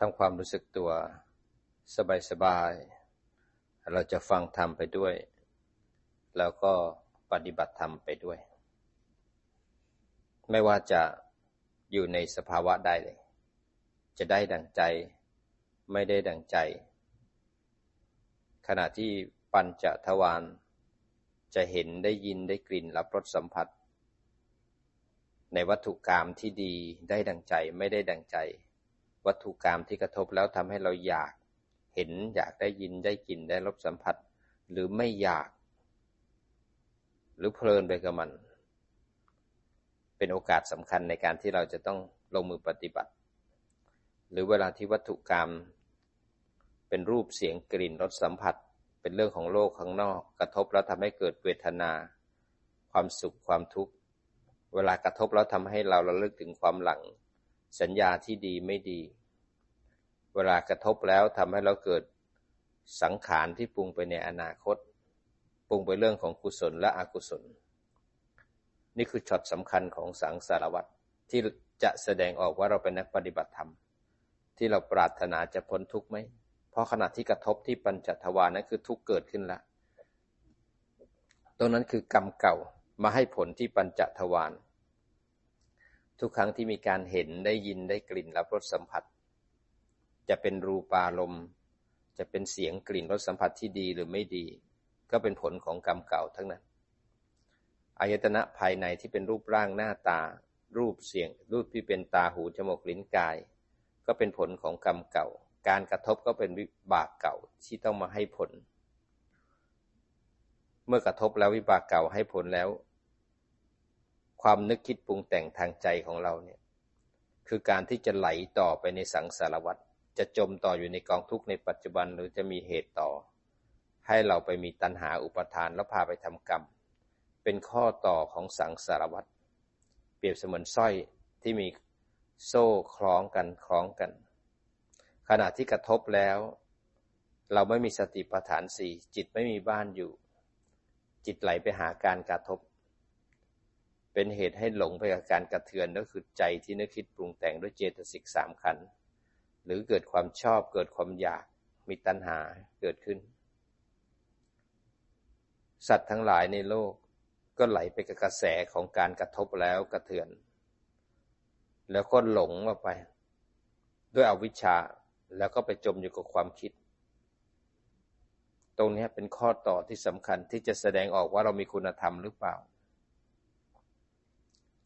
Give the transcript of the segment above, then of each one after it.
ทำความรู้สึกตัวสบายๆ เราจะฟังธรรมไปด้วย แล้วก็ปฏิบัติธรรมไปด้วย ไม่ว่าจะอยู่ในสภาวะใดเลย จะได้ดังใจ ไม่ได้ดังใจ ขณะที่ปัญจทวารจะเห็นได้ยินได้กลิ่นรับรสสัมผัส ในวัตถุกรรมที่ดีได้ดังใจไม่ได้ดังใจ วัตถุกรรมที่กระทบแล้วทำให้เราอยากเห็นอยากได้ยินได้กลิ่นได้รสสัมผัส หรือไม่อยาก หรือเพลินไปกับมัน เป็นโอกาสสำคัญในการที่เราจะต้องลงมือปฏิบัติ หรือเวลาที่วัตถุกรรม เป็นรูปเสียงกลิ่นรสสัมผัส เป็นเรื่องของโลกข้างนอก กระทบแล้วทำให้เกิดเวทนา ความสุขความทุกข์เวลากระทบแล้วทำให้เราระลึกถึงความหลัง สัญญาที่ดีไม่ดี เวลากระทบแล้วทำให้เราเกิดสังขารที่ปรุงไปในอนาคต ปรุงไปเรื่องของกุศลและอกุศล นี่คือช็อตสำคัญของสังสารวัตรที่จะแสดงออกว่าเราเป็นนักปฏิบัติธรรม ที่เราปรารถนาจะพ้นทุกข์ไหม เพราะขณะที่กระทบที่ปัญจทวารนั้นคือทุกเกิดขึ้นแล้วตรงนั้นคือกรรมเก่ามาให้ผลที่ปัญจทวาร ทุกครั้งที่มีการเห็นได้ยินได้กลิ่นรับรสสัมผัส จะเป็นรูปารมณ์จะเป็นเสียงกลิ่นรสสัมผัสที่ดีหรือไม่ดี ก็เป็นผลของกรรมเก่าทั้งนั้นอายตนะภายในที่เป็นรูปร่างหน้าตา รูปเสียง รูปที่เป็นตาหูจมูกลิ้นกาย ก็เป็นผลของกรรมเก่า การกระทบก็เป็นวิบากเก่าที่ต้องมาให้ผล เมื่อกระทบแล้ววิบากเก่าให้ผลแล้ว ความนึกคิดปรุงแต่งทางใจของเราเนี่ยคือการที่จะไหลต่อไปในสังสารวัฏจะจมต่ออยู่ในกองทุกข์ในปัจจุบันหรือจะมีเหตุต่อ ให้เราไปมีตัณหาอุปทานแล้วพาไปทำกรรม เป็นข้อต่อของสังสารวัฏเปรียบเสมือนสร้อยที่มีโซ่คล้องกันคล้องกัน ขณะที่กระทบแล้ว เราไม่มีสติปัฏฐานสี่จิตไม่มีบ้านอยู่ จิตไหลไปหาการกระทบ เป็นเหตุให้หลงไปกับการกระเทือนก็คือใจที่นึกคิดปรุงแต่งด้วยเจตสิกสามขัน หรือเกิดความชอบเกิดความอยากมีตัณหาเกิดขึ้น สัตว์ทั้งหลายในโลกก็ไหลไปกับกระแสของการกระทบแล้วกระเทือน แล้วก็หลงออกไป ด้วยอวิชชาแล้วก็ไปจมอยู่กับความคิด ตรงนี้เป็นข้อต่อที่สำคัญที่จะแสดงออกว่าเรามีคุณธรรมหรือเปล่า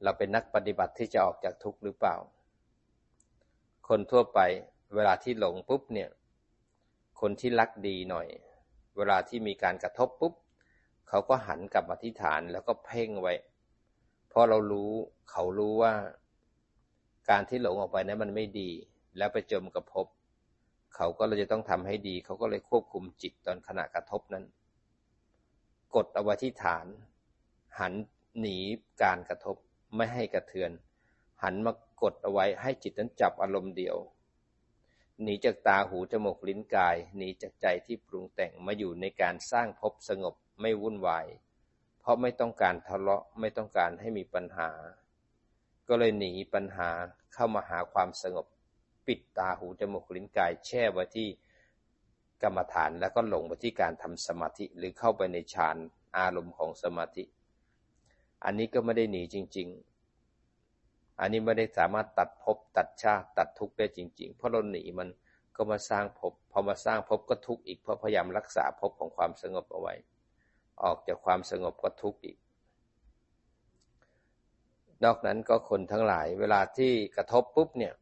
เราเป็นนักปฏิบัติที่จะออกจากทุกข์หรือเปล่า คนทั่วไปเวลาที่หลงปุ๊บเนี่ย คนที่รักดีหน่อย เวลาที่มีการกระทบปุ๊บเขาก็หันกลับมาที่ฐานแล้วก็เพ่งไว้ เพราะเรารู้เขารู้ว่า การที่หลงออกไปนั้นมันไม่ดี แล้วไปจมกับภพเขาก็เลยจะต้องทำให้ดี เขาก็เลยควบคุมจิตตอนขณะกระทบนั้น กดเอาไว้ที่ฐาน หันหนีการกระทบ ไม่ให้กระเทือน หันมากดเอาไว้ให้จิตนั้นจับอารมณ์เดียว หนีจากตาหูจมูกลิ้นกาย หนีจากใจที่ปรุงแต่งมาอยู่ในการสร้างภพสงบไม่วุ่นวาย เพราะไม่ต้องการทะเลาะไม่ต้องการให้มีปัญหา ก็เลยหนีปัญหาเข้ามาหาความสงบ ปิดตาหูจมูกลิ้นกาย แช่ไว้ที่กรรมฐานแล้วก็หลงไปที่การทำสมาธิหรือเข้าไปในฌานอารมณ์ของสมาธิ อันนี้ก็ไม่ได้หนีจริง ๆ อันนี้ไม่ได้สามารถตัดภพตัดชาติตัดทุกข์ได้จริง ๆ เพราะเราหนีมันก็มาสร้างภพพอมาสร้างภพก็ทุกข์อีกเพราะพยายามรักษาภพของความสงบเอาไว้ ออกจากความสงบก็ทุกข์อีก นอกนั้นก็คนทั้งหลาย เวลาที่กระทบปุ๊บเนี่ย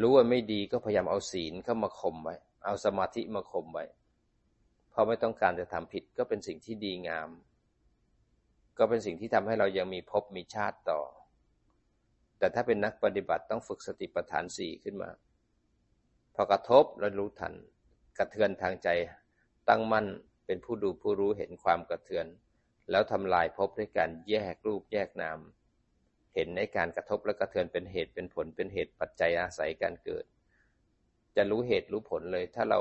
รู้ว่าไม่ดีก็พยายามเอาศีลเข้ามาข่มไว้ เอาสมาธิมาข่มไว้เพราะไม่ต้องการจะทำผิดก็เป็นสิ่งที่ดีงาม ก็เป็นสิ่งที่ทำให้เรายังมีภพมีชาติต่อ แต่ถ้าเป็นนักปฏิบัติต้องฝึกสติปัฏฐานสี่ขึ้นมา พอกระทบแล้วรู้ทัน กระเทือนทางใจ ตั้งมั่นเป็นผู้ดูผู้รู้เห็นความกระเทือน แล้วทำลายภพด้วยการแยกรูปแยกนาม เห็นในการกระทบและกระเทือนเป็นเหตุเป็นผลเป็นเหตุปัจจัยอาศัยการเกิด จะรู้เหตุรู้ผลเลย ถ้าเรา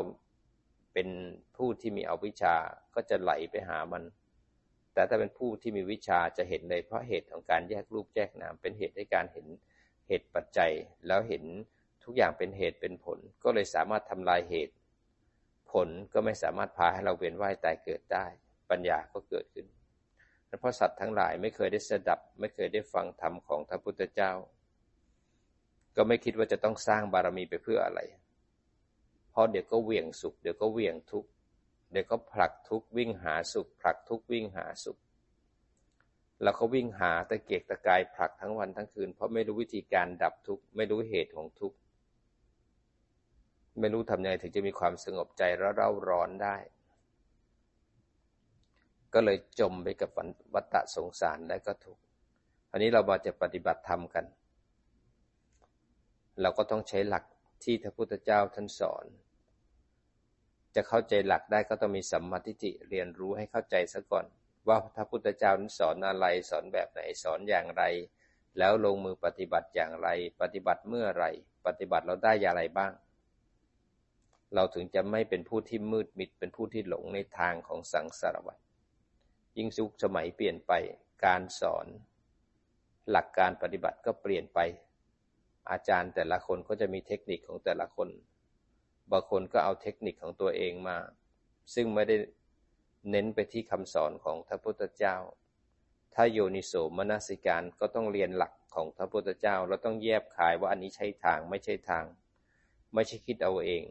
เป็นผู้ที่มีอวิชชาก็จะไหลไปหามัน แต่ถ้าเป็นผู้ที่มีวิชาจะเห็นเลยเพราะเหตุของการแยกรูปแยกนามเป็นเหตุให้การเห็นเหตุปัจจัย แล้วเห็นทุกอย่างเป็นเหตุเป็นผล ก็เลยสามารถทำลายเหตุ ผลก็ไม่สามารถพาให้เราเวียนว่ายตายเกิดได้ ปัญญาก็เกิดขึ้นเพราะสัตว์ทั้งหลายไม่เคยได้สดับ ไม่เคยได้ฟังธรรมของพระพุทธเจ้า ก็ไม่คิดว่าจะต้องสร้างบารมีไปเพื่ออะไร เพราะเดี๋ยวก็เวี่ยงสุขเดี๋ยวก็เวี่ยงทุกข์ เดี๋ยวก็ผลักทุกข์วิ่งหาสุข ผลักทุกข์วิ่งหาสุข แล้วเขาวิ่งหาตะเกียกตะกายผลักทั้งวันทั้งคืน เพราะไม่รู้วิธีการดับทุกข์ไม่รู้เหตุของทุกข์ไม่รู้ทำยังไงถึงจะมีความสงบใจแล้วเร่าร้อนได้ ก็เลยจมไปกับวัฏฏะสงสารและก็ทุกข์อันนี้เรามาจะปฏิบัติธรรมกัน เราก็ต้องใช้หลักที่พระพุทธเจ้าท่านสอน จะเข้าใจหลักได้ก็ต้องมีสัมมาทิฏฐิเรียนรู้ให้เข้าใจซะก่อน ว่าพระพุทธเจ้านั้นสอนอะไรสอนแบบไหนสอนอย่างไร แล้วลงมือปฏิบัติอย่างไร ปฏิบัติเมื่อไรปฏิบัติเราได้อย่างไรบ้าง เราถึงจะไม่เป็นผู้ที่มืดมิดเป็นผู้ที่หลงในทางของสังสารวัฏยิ่งสุขสมัยเปลี่ยนไปการสอน หลักการปฏิบัติก็เปลี่ยนไป อาจารย์แต่ละคนก็จะมีเทคนิคของแต่ละคน บางคนก็เอาเทคนิคของตัวเองมา ซึ่งไม่ได้เน้นไปที่คำสอนของพระพุทธเจ้า ถ้าโยนิโสมนสิการก็ต้องเรียนหลักของพระพุทธเจ้า เราต้องแยบขายว่าอันนี้ใช่ทางไม่ใช่ทาง ไม่ใช่คิดเอาเอง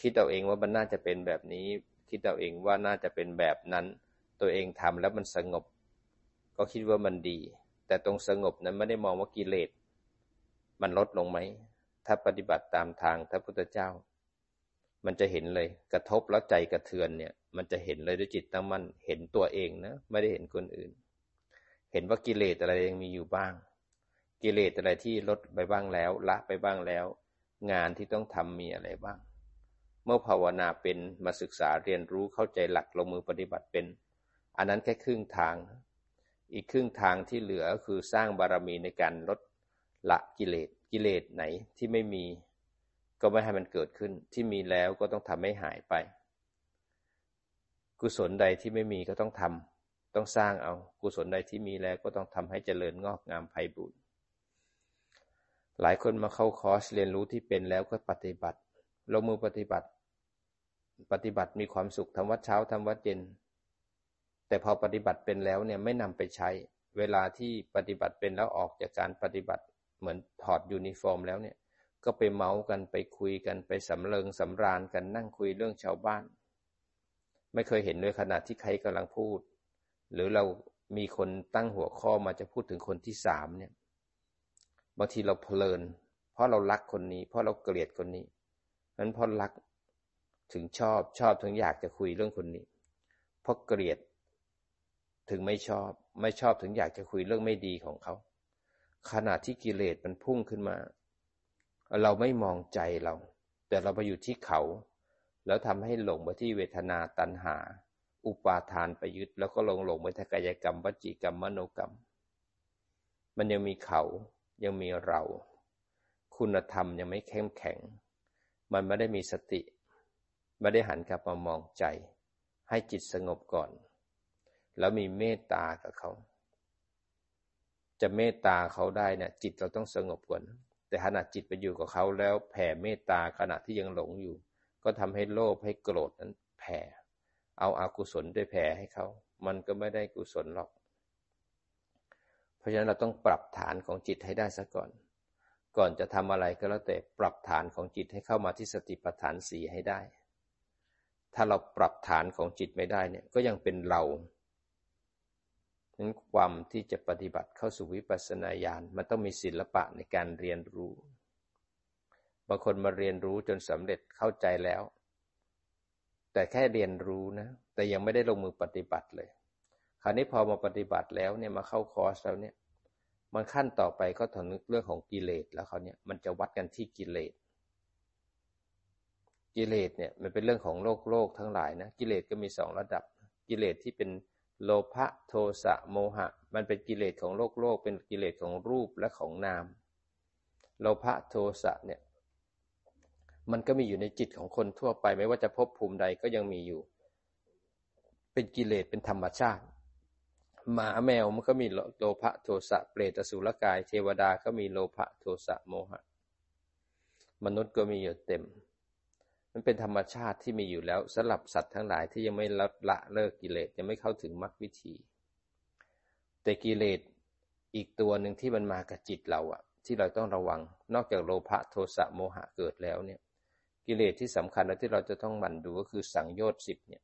คิดเอาเองว่ามันน่าจะเป็นแบบนี้ คิดเอาเองว่าน่าจะเป็นแบบนั้น ตัวเองทำแล้วมันสงบ ก็คิดว่ามันดี แต่ตรงสงบนั้นไม่ได้มองว่ากิเลสมันลดลงไหม ถ้าปฏิบัติตามทางพระพุทธเจ้า มันจะเห็นเลย กระทบแล้วใจกระเทือนเนี่ย มันจะเห็นเลยด้วยจิตตั้งมั่นเห็นตัวเองนะ ไม่ได้เห็นคนอื่น เห็นว่ากิเลสอะไรยังมีอยู่บ้าง กิเลสอะไรที่ลดไปบ้างแล้ว ละไปบ้างแล้ว งานที่ต้องทำมีอะไรบ้าง เมื่อภาวนาเป็นมาศึกษาเรียนรู้เข้าใจหลักลงมือปฏิบัติเป็น อันนั้นแค่ครึ่งทาง อีกครึ่งทางที่เหลือคือสร้างบารมีในการลดละกิเลส กิเลสไหนที่ไม่มี ก็ไม่ให้มันเกิดขึ้น ที่มีแล้วก็ต้องทำให้หายไป กุศลใดที่ไม่มีก็ต้องทำต้องสร้างเอา กุศลใดที่มีแล้วก็ต้องทำให้เจริญงอกงามไพบูรณ์หลายคนมาเข้าคอร์สเรียนรู้ที่เป็นแล้วก็ปฏิบัติลงมือปฏิบัติ ปฏิบัติมีความสุขทำวัดเช้าทำวัดเย็น แต่พอปฏิบัติเป็นแล้วเนี่ยไม่นำไปใช้ เวลาที่ปฏิบัติเป็นแล้วออกจากการปฏิบัติ เหมือนถอดยูนิฟอร์มแล้วเนี่ย ก็ไปเมาท์กันไปคุยกันไปสำเริงสำราญกันนั่งคุยเรื่องชาวบ้าน ไม่เคยเห็นเลยขณะที่ใครกำลังพูด หรือเรามีคนตั้งหัวข้อมาจะพูดถึงคนที่สามเนี่ย บางทีเราเพลิน เพราะเรารักคนนี้ เพราะเราเกลียดคนนี้นั้นเพราะรักถึงชอบชอบถึงอยากจะคุยเรื่องคนนี้เพราะเกลียดถึงไม่ชอบ ไม่ชอบถึงอยากจะคุยเรื่องไม่ดีของเขา ขณะที่กิเลสมันพุ่งขึ้นมา เราไม่มองใจเรา แต่เราไปอยู่ที่เขา แล้วทำให้หลงไปที่เวทนาตัณหา อุปาทานไปยึดแล้วก็ลงหลงไปที่กายกรรมวจีกรรมมโนกรรม มันยังมีเขายังมีเรา คุณธรรมยังไม่เข้มแข็ง มันไม่ได้มีสติ ไม่ได้หันกลับมามองใจ ให้จิตสงบก่อน แล้วมีเมตตากับเขา จะเมตตาเขาได้เนี่ยจิตเราต้องสงบก่อนแต่ขณะจิตไปอยู่กับเขาแล้วแผ่เมตตาขณะที่ยังหลงอยู่ ก็ทำให้โลภให้โกรธนั้นแผ่ เอาอากุศลด้วยแผ่ให้เขา มันก็ไม่ได้กุศลหรอก เพราะฉะนั้นเราต้องปรับฐานของจิตให้ได้ซะก่อน ก่อนจะทำอะไรก็แล้วแต่ปรับฐานของจิตให้เข้ามาที่สติปัฏฐานสีให้ได้ ถ้าเราปรับฐานของจิตไม่ได้เนี่ยก็ยังเป็นเรา นั้นความที่จะปฏิบัติเข้าสู่วิปัสสนาญาณมันต้องมีศิลปะในการเรียนรู้ บางคนมาเรียนรู้จนสำเร็จเข้าใจแล้ว แต่แค่เรียนรู้นะ แต่ยังไม่ได้ลงมือปฏิบัติเลย คราวนี้พอมาปฏิบัติแล้วเนี่ยมาเข้าคอร์สแล้วเนี่ย มันขั้นต่อไปก็ถึงเรื่องของกิเลสแล้วเขาเนี่ยมันจะวัดกันที่กิเลสกิเลสเนี่ยมันเป็นเรื่องของโลกโลกทั้งหลายนะกิเลสก็มีสองระดับ กิเลสที่เป็น โลภะโทสะโมหะ มันเป็นกิเลสของโลกโลก เป็นกิเลสของรูปและของนาม โลภะโทสะเนี่ย มันก็มีอยู่ในจิตของคนทั่วไป ไม่ว่าจะพบภูมิใดก็ยังมีอยู่ เป็นกิเลสเป็นธรรมชาติหมาแมวมันก็มีโลภะโทสะเปรตสุรกาย เทวดาก็มีโลภะโทสะโมหะ มนุษย์ก็มีอยู่เต็ม มันเป็นธรรมชาติที่มีอยู่แล้วสำหรับสัตว์ทั้งหลายที่ยังไม่ละละเลิกกิเลสยังไม่เข้าถึงมรรควิธี แต่กิเลสอีกตัวหนึ่งที่มันมากับจิตเราอะที่เราต้องระวัง นอกจากโลภะโทสะโมหะเกิดแล้วเนี่ย กิเลสที่สำคัญและที่เราจะต้องมันดูก็คือสังโยชน์สิบเนี่ย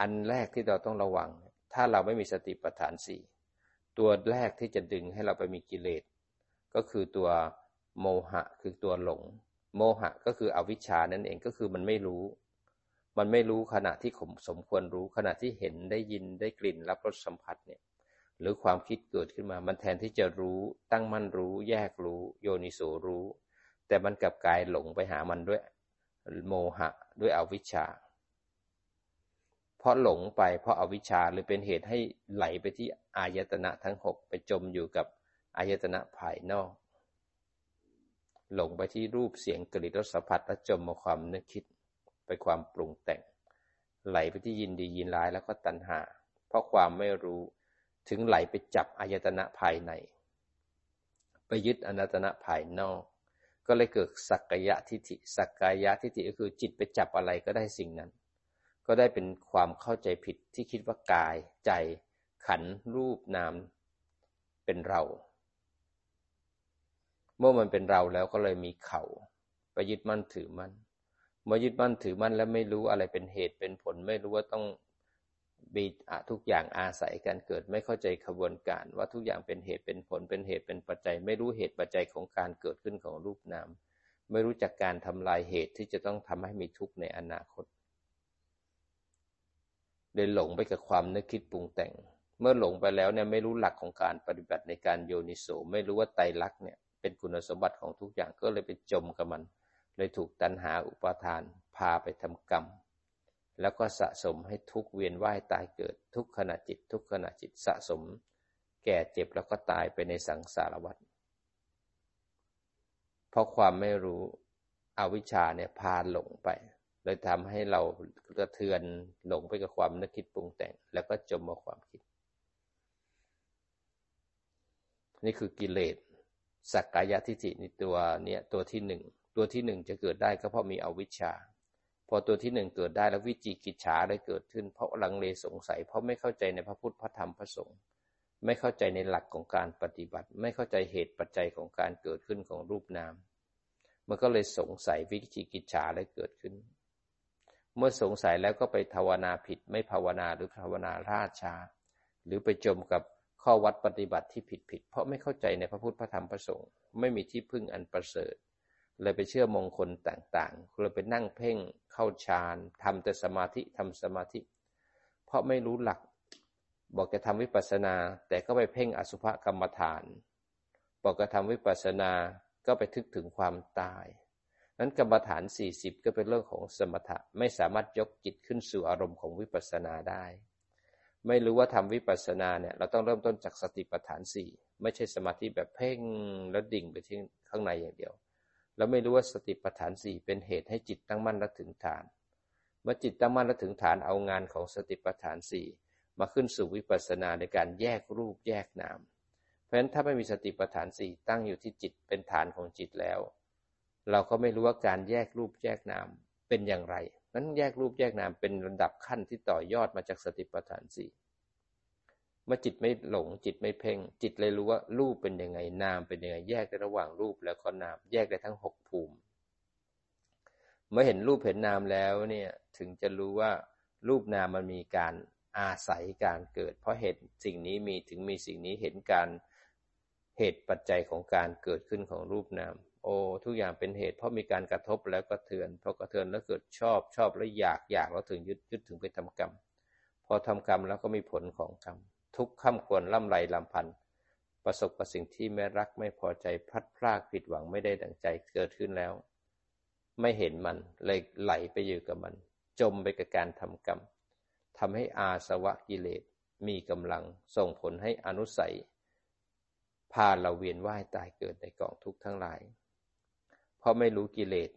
อันแรกที่เราต้องระวัง ถ้าเราไม่มีสติปัฏฐานสี่ตัวแรกที่จะดึงให้เราไปมีกิเลสก็คือตัวโมหะคือตัวหลง โมหะก็คืออวิชชานั่นเองก็คือมันไม่รู้ มันไม่รู้ขณะที่สมควรรู้ขณะที่เห็นได้ยินได้กลิ่นรับรสสัมผัสเนี่ยหรือความคิดเกิดขึ้นมา มันแทนที่จะรู้ ตั้งมั่นรู้ แยกรู้ โยนิโสรู้ แต่มันกลับกายหลงไปหามันด้วย โมหะด้วยอวิชชา เพราะหลงไปเพราะอาวิชชาหรือเป็นเหตุให้ไหลไปที่อายตนะทั้งหกไปจมอยู่กับอายตนะภายนอก หลงไปที่รูปเสียงกลิ่นรสสัมผัสและจมมาความนึกคิดไปความปรุงแต่ง ไหลไปที่ยินดียินร้ายแล้วก็ตัณหา เพราะความไม่รู้ถึงไหลไปจับอายตนะภายใน ไปยึดอนัตนะภายนอก ก็เลยเกิดสักกายทิฏฐิสักกายทิฏฐิก็คือจิตไปจับอะไรก็ได้สิ่งนั้น ก็ได้เป็นความเข้าใจผิดที่คิดว่ากายใจขันรูปนามเป็นเรา เมื่อมันเป็นเราแล้วก็เลยมีเขาไปยึดมั่นถือมั่นเมื่อยึดมั่นถือมั่นแล้วไม่รู้อะไรเป็นเหตุเป็นผล ไม่รู้ว่าต้องมีทุกอย่างอาศัยการเกิด ไม่เข้าใจขบวนการ ว่าทุกอย่างเป็นเหตุเป็นผลเป็นเหตุเป็นปัจจัย ไม่รู้เหตุปัจจัยของการเกิดขึ้นของรูปนามไม่รู้จักการทำลายเหตุที่จะต้องทำให้มีทุกข์ในอนาคตเลยหลงไปกับความนึกคิดปรุงแต่ง เมื่อหลงไปแล้วเนี่ยไม่รู้หลักของการปฏิบัติในการโยนิโสไม่รู้ว่าไตรลักษณ์เนี่ย เป็นคุณสมบัติของทุกอย่างก็เลยไปจมกับมัน เลยถูกตัณหาอุปาทานพาไปทำกรรม แล้วก็สะสมให้ทุกเวียนว่ายตายเกิด ทุกขณะจิต ทุกขณะจิตสะสม แก่เจ็บแล้วก็ตายไปในสังสารวัฏเพราะความไม่รู้อวิชชาเนี่ยพาหลงไปเลยทำให้เรากระเทือนหลงไปกับความนึกคิดปรุงแต่ง แล้วก็จมมาความคิด นี่คือกิเลส สักกายทิฏฐิในตัวเนี้ยตัวที่หนึ่งตัวที่หนึ่งจะเกิดได้ก็เพราะมีอวิชชา พอตัวที่หนึ่งเกิดได้แล้ววิจิกิจฉาได้เกิดขึ้น เพราะลังเลสงสัย เพราะไม่เข้าใจในพระพุทธพระธรรมพระสงฆ์ไม่เข้าใจในหลักของการปฏิบัติ ไม่เข้าใจเหตุปัจจัยของการเกิดขึ้นของรูปนามมันก็เลยสงสัยวิจิกิจฉาได้เกิดขึ้น เมื่อสงสัยแล้วก็ไปภาวนาผิด ไม่ภาวนาหรือภาวนาราชา หรือไปจมกับ ข้อวัดปฏิบัติที่ผิดผิด เพราะไม่เข้าใจในพระพุทธพระธรรมพระสงฆ์ไม่มีที่พึ่งอันประเสริฐ เลยไปเชื่อมงคลต่างๆเลยไปนั่งเพ่งเข้าฌานทำแต่สมาธิทำสมาธิ เพราะไม่รู้หลัก บอกจะทำวิปัสสนา แต่ก็ไปเพ่งอสุภกรรมฐาน บอกจะทำวิปัสสนาก็ไปทึกถึงความตาย นั้นกรรมฐาน 40 ก็เป็นเรื่องของสมถะไม่สามารถยกจิตขึ้นสู่อารมณ์ของวิปัสสนาได้ ไม่รู้ว่าทำวิปัสสนาเนี่ยเราต้องเริ่มต้นจากสติปัฏฐานสี่ไม่ใช่สมาธิแบบเพ่งแล้วดิ่งไปที่ข้างในอย่างเดียว แล้วไม่รู้ว่าสติปัฏฐานสี่เป็นเหตุให้จิตตั้งมั่นและถึงฐาน เมื่อจิตตั้งมั่นและถึงฐานเอางานของสติปัฏฐานสี่มาขึ้นสู่วิปัสสนาในการแยกรูปแยกนาม เพราะฉะนั้นถ้าไม่มีสติปัฏฐานสี่ตั้งอยู่ที่จิตเป็นฐานของจิตแล้ว เราก็ไม่รู้ว่าการแยกรูปแยกนามเป็นอย่างไรนั้นแยกรูปแยกนามเป็นระดับขั้นที่ต่อยอดมาจากสติปัฏฐานสี่เมื่อจิตไม่หลงจิตไม่เพ่ง จิตเลยรู้ว่ารูปเป็นยังไงนามเป็นยังไงแยกได้ระหว่างรูปแล้วก็นามแยกได้ทั้งหกภูมิ เมื่อเห็นรูปเห็นนามแล้วเนี่ยถึงจะรู้ว่ารูปนามมันมีการอาศัยการเกิด เพราะเหตุสิ่งนี้มีถึงมีสิ่งนี้เห็นการเหตุปัจจัยของการเกิดขึ้นของรูปนาม โอ้ทุกอย่างเป็นเหตุเพราะมีการกระทบแล้วก็เทือนพอกระเทือนแล้วเกิดชอบชอบแล้วอยากอยากแล้วถึงยึดยึดถึงไปทำกรรม พอทำกรรมแล้วก็มีผลของกรรม ทุกข้ามควรล่ำไรลำพัน ประสบกับสิ่งที่ไม่รักไม่พอใจพลัดพรากผิดหวังไม่ได้ดังใจเกิดขึ้นแล้ว ไม่เห็นมันเลยไหลไปอยู่กับมัน จมไปกับการทำกรรมทำให้อาสวะกิเลสมีกำลังส่งผลให้อนุสัยพาเราเวียนว่ายตายเกิดในกองทุกข์ทั้งหลาย ราะไม่รู้กิเลส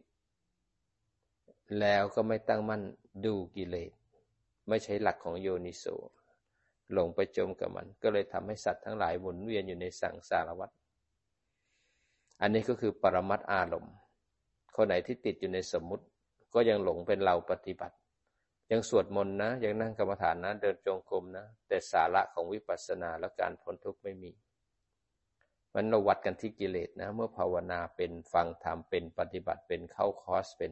แล้วก็ไม่ตั้งมั่นดูกิเลส ไม่ใช้หลักของโยนิโสหลงไปจมกับมัน ก็เลยทำให้สัตว์ทั้งหลายหมุนเวียนอยู่ในสังสารวัฏอันนี้ก็คือปรมัตอารมณ์ คนไหนที่ติดอยู่ในสมมุติ ก็ยังหลงเป็นเราปฏิบัติ ยังสวดมนต์นะ ยังนั่งกรรมฐานนะ เดินจงกรมนะ แต่สาระของวิปัสสนาและการพ้นทุกข์ไม่มี มันเราวัดกันที่กิเลสนะ เมื่อภาวนาเป็นฟังธรรมเป็นปฏิบัติเป็นเข้าคอร์สเป็น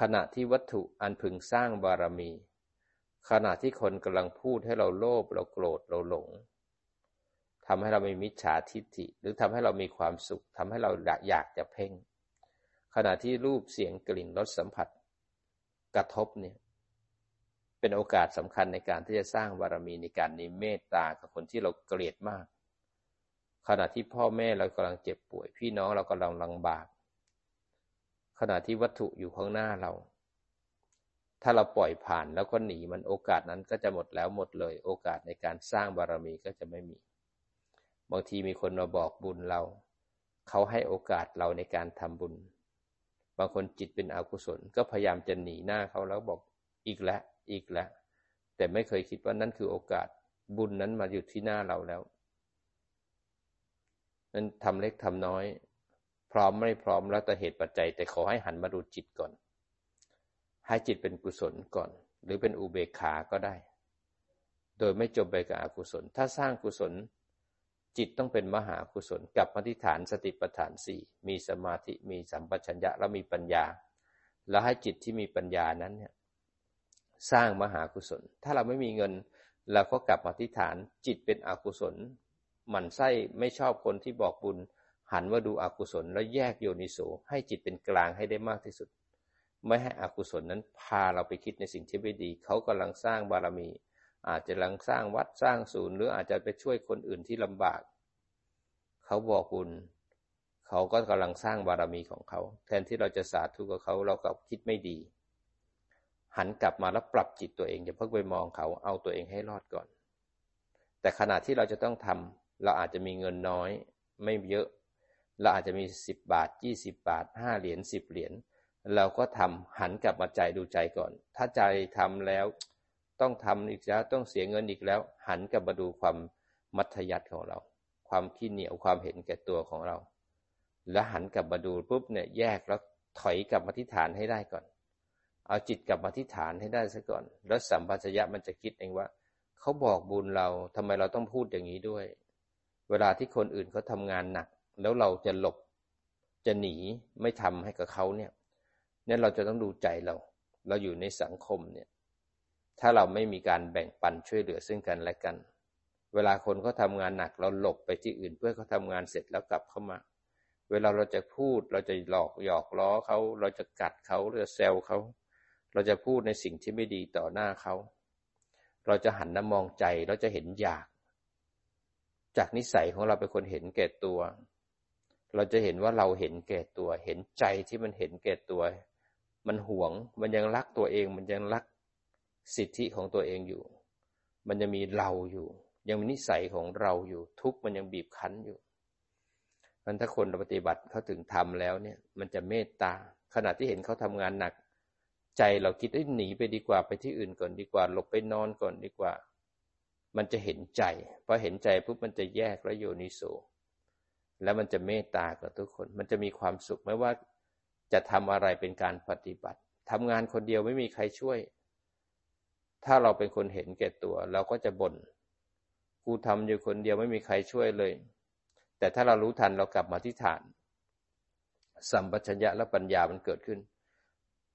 ขณะที่วัตถุอันพึงสร้างบารมี ขณะที่คนกำลังพูดให้เราโลภเราโกรธเราหลงทำให้เรามีมิจฉาทิฏฐิ หรือทำให้เรามีความสุขทำให้เราอยากจะเพ่ง ขณะที่รูปเสียงกลิ่นรสสัมผัส กระทบเนี่ยเป็นโอกาสสำคัญในการที่จะสร้างบารมีในการนี้เมตตากับคนที่เราเกลียดมาก ขณะที่พ่อแม่เรากำลังเจ็บป่วย พี่น้องเรากำลังลำบาก ขณะที่วัตถุอยู่ข้างหน้าเรา ถ้าเราปล่อยผ่านแล้วก็หนีมันโอกาสนั้นก็จะหมดแล้วหมดเลย โอกาสในการสร้างบารมีก็จะไม่มี บางทีมีคนมาบอกบุญเรา เขาให้โอกาสเราในการทำบุญ บางคนจิตเป็นอกุศล ก็พยายามจะหนีหน้าเขาแล้วบอกอีกแล้วอีกแล้วแต่ไม่เคยคิดว่านั่นคือโอกาสบุญนั้นมาอยู่ที่หน้าเราแล้ว นั้นทำเล็กทำน้อย พร้อมไม่พร้อมแล้วแต่เหตุปัจจัย แต่ขอให้หันมาดูจิตก่อน ให้จิตเป็นกุศลก่อน หรือเป็นอุเบกขาก็ได้ โดยไม่จมไปกับอกุศล ถ้าสร้างกุศล จิตต้องเป็นมหากุศลกับมธิฐานสติปัฏฐานสี่มีสมาธิมีสัมปชัญญะแล้วมีปัญญา แล้วให้จิตที่มีปัญญานั้นเนี่ยสร้างมหากุศล ถ้าเราไม่มีเงินเราก็กลับมาที่ฐานจิตเป็นอกุศล หมั่นไส้ไม่ชอบคนที่บอกบุญ หันมาดูอกุศลแล้วแยกโยนิโสให้จิตเป็นกลางให้ได้มากที่สุด ไม่ให้อกุศลนั้นพาเราไปคิดในสิ่งที่ไม่ดี เขากำลังสร้างบารมี อาจจะกำลังสร้างวัดสร้างศูนย์ หรืออาจจะไปช่วยคนอื่นที่ลำบาก เขาบอกบุญ เขาก็กำลังสร้างบารมีของเขา แทนที่เราจะสาธุกับเขาเราก็คิดไม่ดี หันกลับมาแล้วปรับจิตตัวเองอย่าเพิ่งไปมองเขาเอาตัวเองให้รอดก่อน แต่ขณะที่เราจะต้องทำ เราอาจจะมีเงินน้อย ไม่เยอะ เราอาจจะมีสิบบาทยี่สิบบาทห้าเหรียญสิบเหรียญเราก็ทำหันกลับมาใจดูใจก่อน ถ้าใจทำแล้วต้องทำอีกแล้วต้องเสียเงินอีกแล้ว หันกลับมาดูความมัธยัติของเรา ความขี้เหนียวความเห็นแก่ตัวของเรา แล้วหันกลับมาดูปุ๊บเนี่ยแยกแล้วถอยกลับมาที่ฐานให้ได้ก่อน เอาจิตกลับมาที่ฐานให้ได้ซะก่อน แล้วสัมปชัญญะมันจะคิดเองว่าเขาบอกบุญเราทำไมเราต้องพูดอย่างนี้ด้วย เวลาที่คนอื่นเขาทางานหนัก แล้วเราจะหลบจะหนีไม่ทำให้กับเขาเนี่ยเนี่ยเราจะต้องดูใจเรา เราอยู่ในสังคมเนี่ย ถ้าเราไม่มีการแบ่งปันช่วยเหลือซึ่งกันและกัน เวลาคนเขาทางานหนัก เราหลบไปที่อื่นเพื่อเขาทางานเสร็จแล้วกลับเข้ามา เวลาเราจะพูดเราจะหลอกหยอกล้อเขาเราจะกัดเขาหรือแซวเขาเราจะพูดในสิ่งที่ไม่ดีต่อหน้าเขา เราจะหันน้ามองใจเราจะเห็นอยาก จากนิสัยของเราเป็นคนเห็นแก่ตัว เราจะเห็นว่าเราเห็นแก่ตัว เห็นใจที่มันเห็นแก่ตัว มันหวง มันยังรักตัวเอง มันยังรักสิทธิของตัวเองอยู่ มันจะมีเราอยู่ ยังมีนิสัยของเราอยู่ ทุกมันยังบีบคั้นอยู่มันถ้าคนปฏิบัติเขาถึงทำแล้วเนี่ย มันจะเมตตา ขณะที่เห็นเขาทำงานหนัก ใจเราคิดได้หนีไปดีกว่าไปที่อื่นก่อนดีกว่า หลบไปนอนก่อนดีกว่า มันจะเห็นใจพอเห็นใจปุ๊บมันจะแยกและโยนิโสแล้วมันจะเมตตากับทุกคน มันจะมีความสุขไม่ว่าจะทำอะไรเป็นการปฏิบัติทำงานคนเดียวไม่มีใครช่วย ถ้าเราเป็นคนเห็นแก่ตัว เราก็จะบน่นกูทำอยู่คนเดียวไม่มีใครช่วยเลย แต่ถ้าเรารู้ทันเรากลับมาที่ฐาน สัมปชัญญะและปัญญามันเกิดขึ้น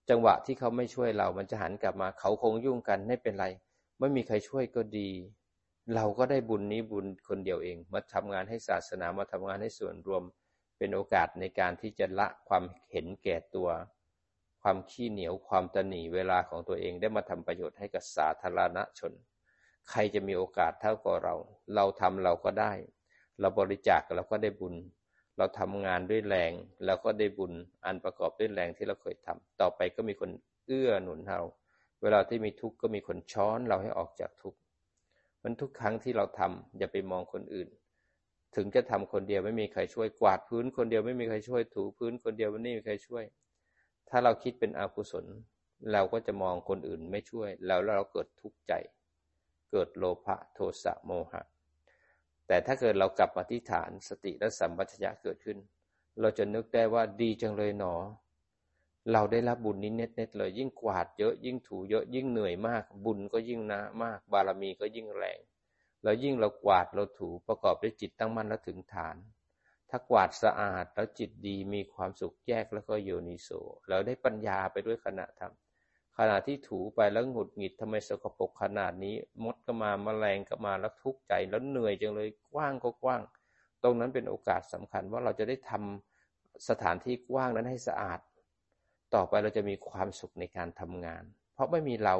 จังหวะที่เขาไม่ช่วยเรา มันจะหันกลับมา เขาคงยุ่งกันไม่เป็นไร ไม่มีใครช่วยก็ดี เราก็ได้บุญนี้บุญคนเดียวเอง มาทำงานให้ศาสนามาทำงานให้ส่วนรวม เป็นโอกาสในการที่จะละความเห็นแก่ตัว ความขี้เหนียวความตนีเวลาของตัวเองได้มาทำประโยชน์ให้กับสาธารณชน ใครจะมีโอกาสเท่ากับเรา เราทำเราก็ได้ เราบริจาคเราก็ได้บุญ เราทำงานด้วยแรงเราก็ได้บุญอันประกอบด้วยแรงที่เราเคยทำต่อไปก็มีคนเอื้อหนุนเรา เวลาที่มีทุกข์ก็มีคนช้อนเราให้ออกจากทุกข์ มันทุกครั้งที่เราทำอย่าไปมองคนอื่น ถึงจะทำคนเดียวไม่มีใครช่วยกวาดพื้นคนเดียวไม่มีใครช่วยถูพื้นคนเดียวไม่มีใครช่วย ถ้าเราคิดเป็นอกุศล เราก็จะมองคนอื่นไม่ช่วย แล้วเราเกิดทุกข์ใจ เกิดโลภะโทสะโมหะ แต่ถ้าเกิดเรากลับมาที่ฐานสติและสัมปชัญญะเกิดขึ้น เราจะนึกได้ว่าดีจังเลยหนอ เราได้รับบุญนี้เน็ตๆเลย ยิ่งกวาดเยอะยิ่งถูเยอะยิ่งเหนื่อยมาก บุญก็ยิ่งนะมาก บารมีก็ยิ่งแรงแล้วยิ่งเรากวาดเราถูประกอบด้วยจิตตั้งมั่นแล้วถึงฐาน ถ้ากวาดสะอาดแล้วจิตดีมีความสุขแยกแล้วก็โยนิโสเราได้ปัญญาไปด้วยขณะทำขณะที่ถูไปแล้วหงุดหงิดทำไมสกปรกขนาดนี้ มดก็มาแมลงก็มาแล้วทุกข์ใจแล้วเหนื่อยจังเลยกว้างก็กว้าง ตรงนั้นเป็นโอกาสสำคัญว่าเราจะได้ทำสถานที่กว้างนั้นให้สะอาด ต่อไปเราจะมีความสุขในการทำงาน เพราะไม่มีเรา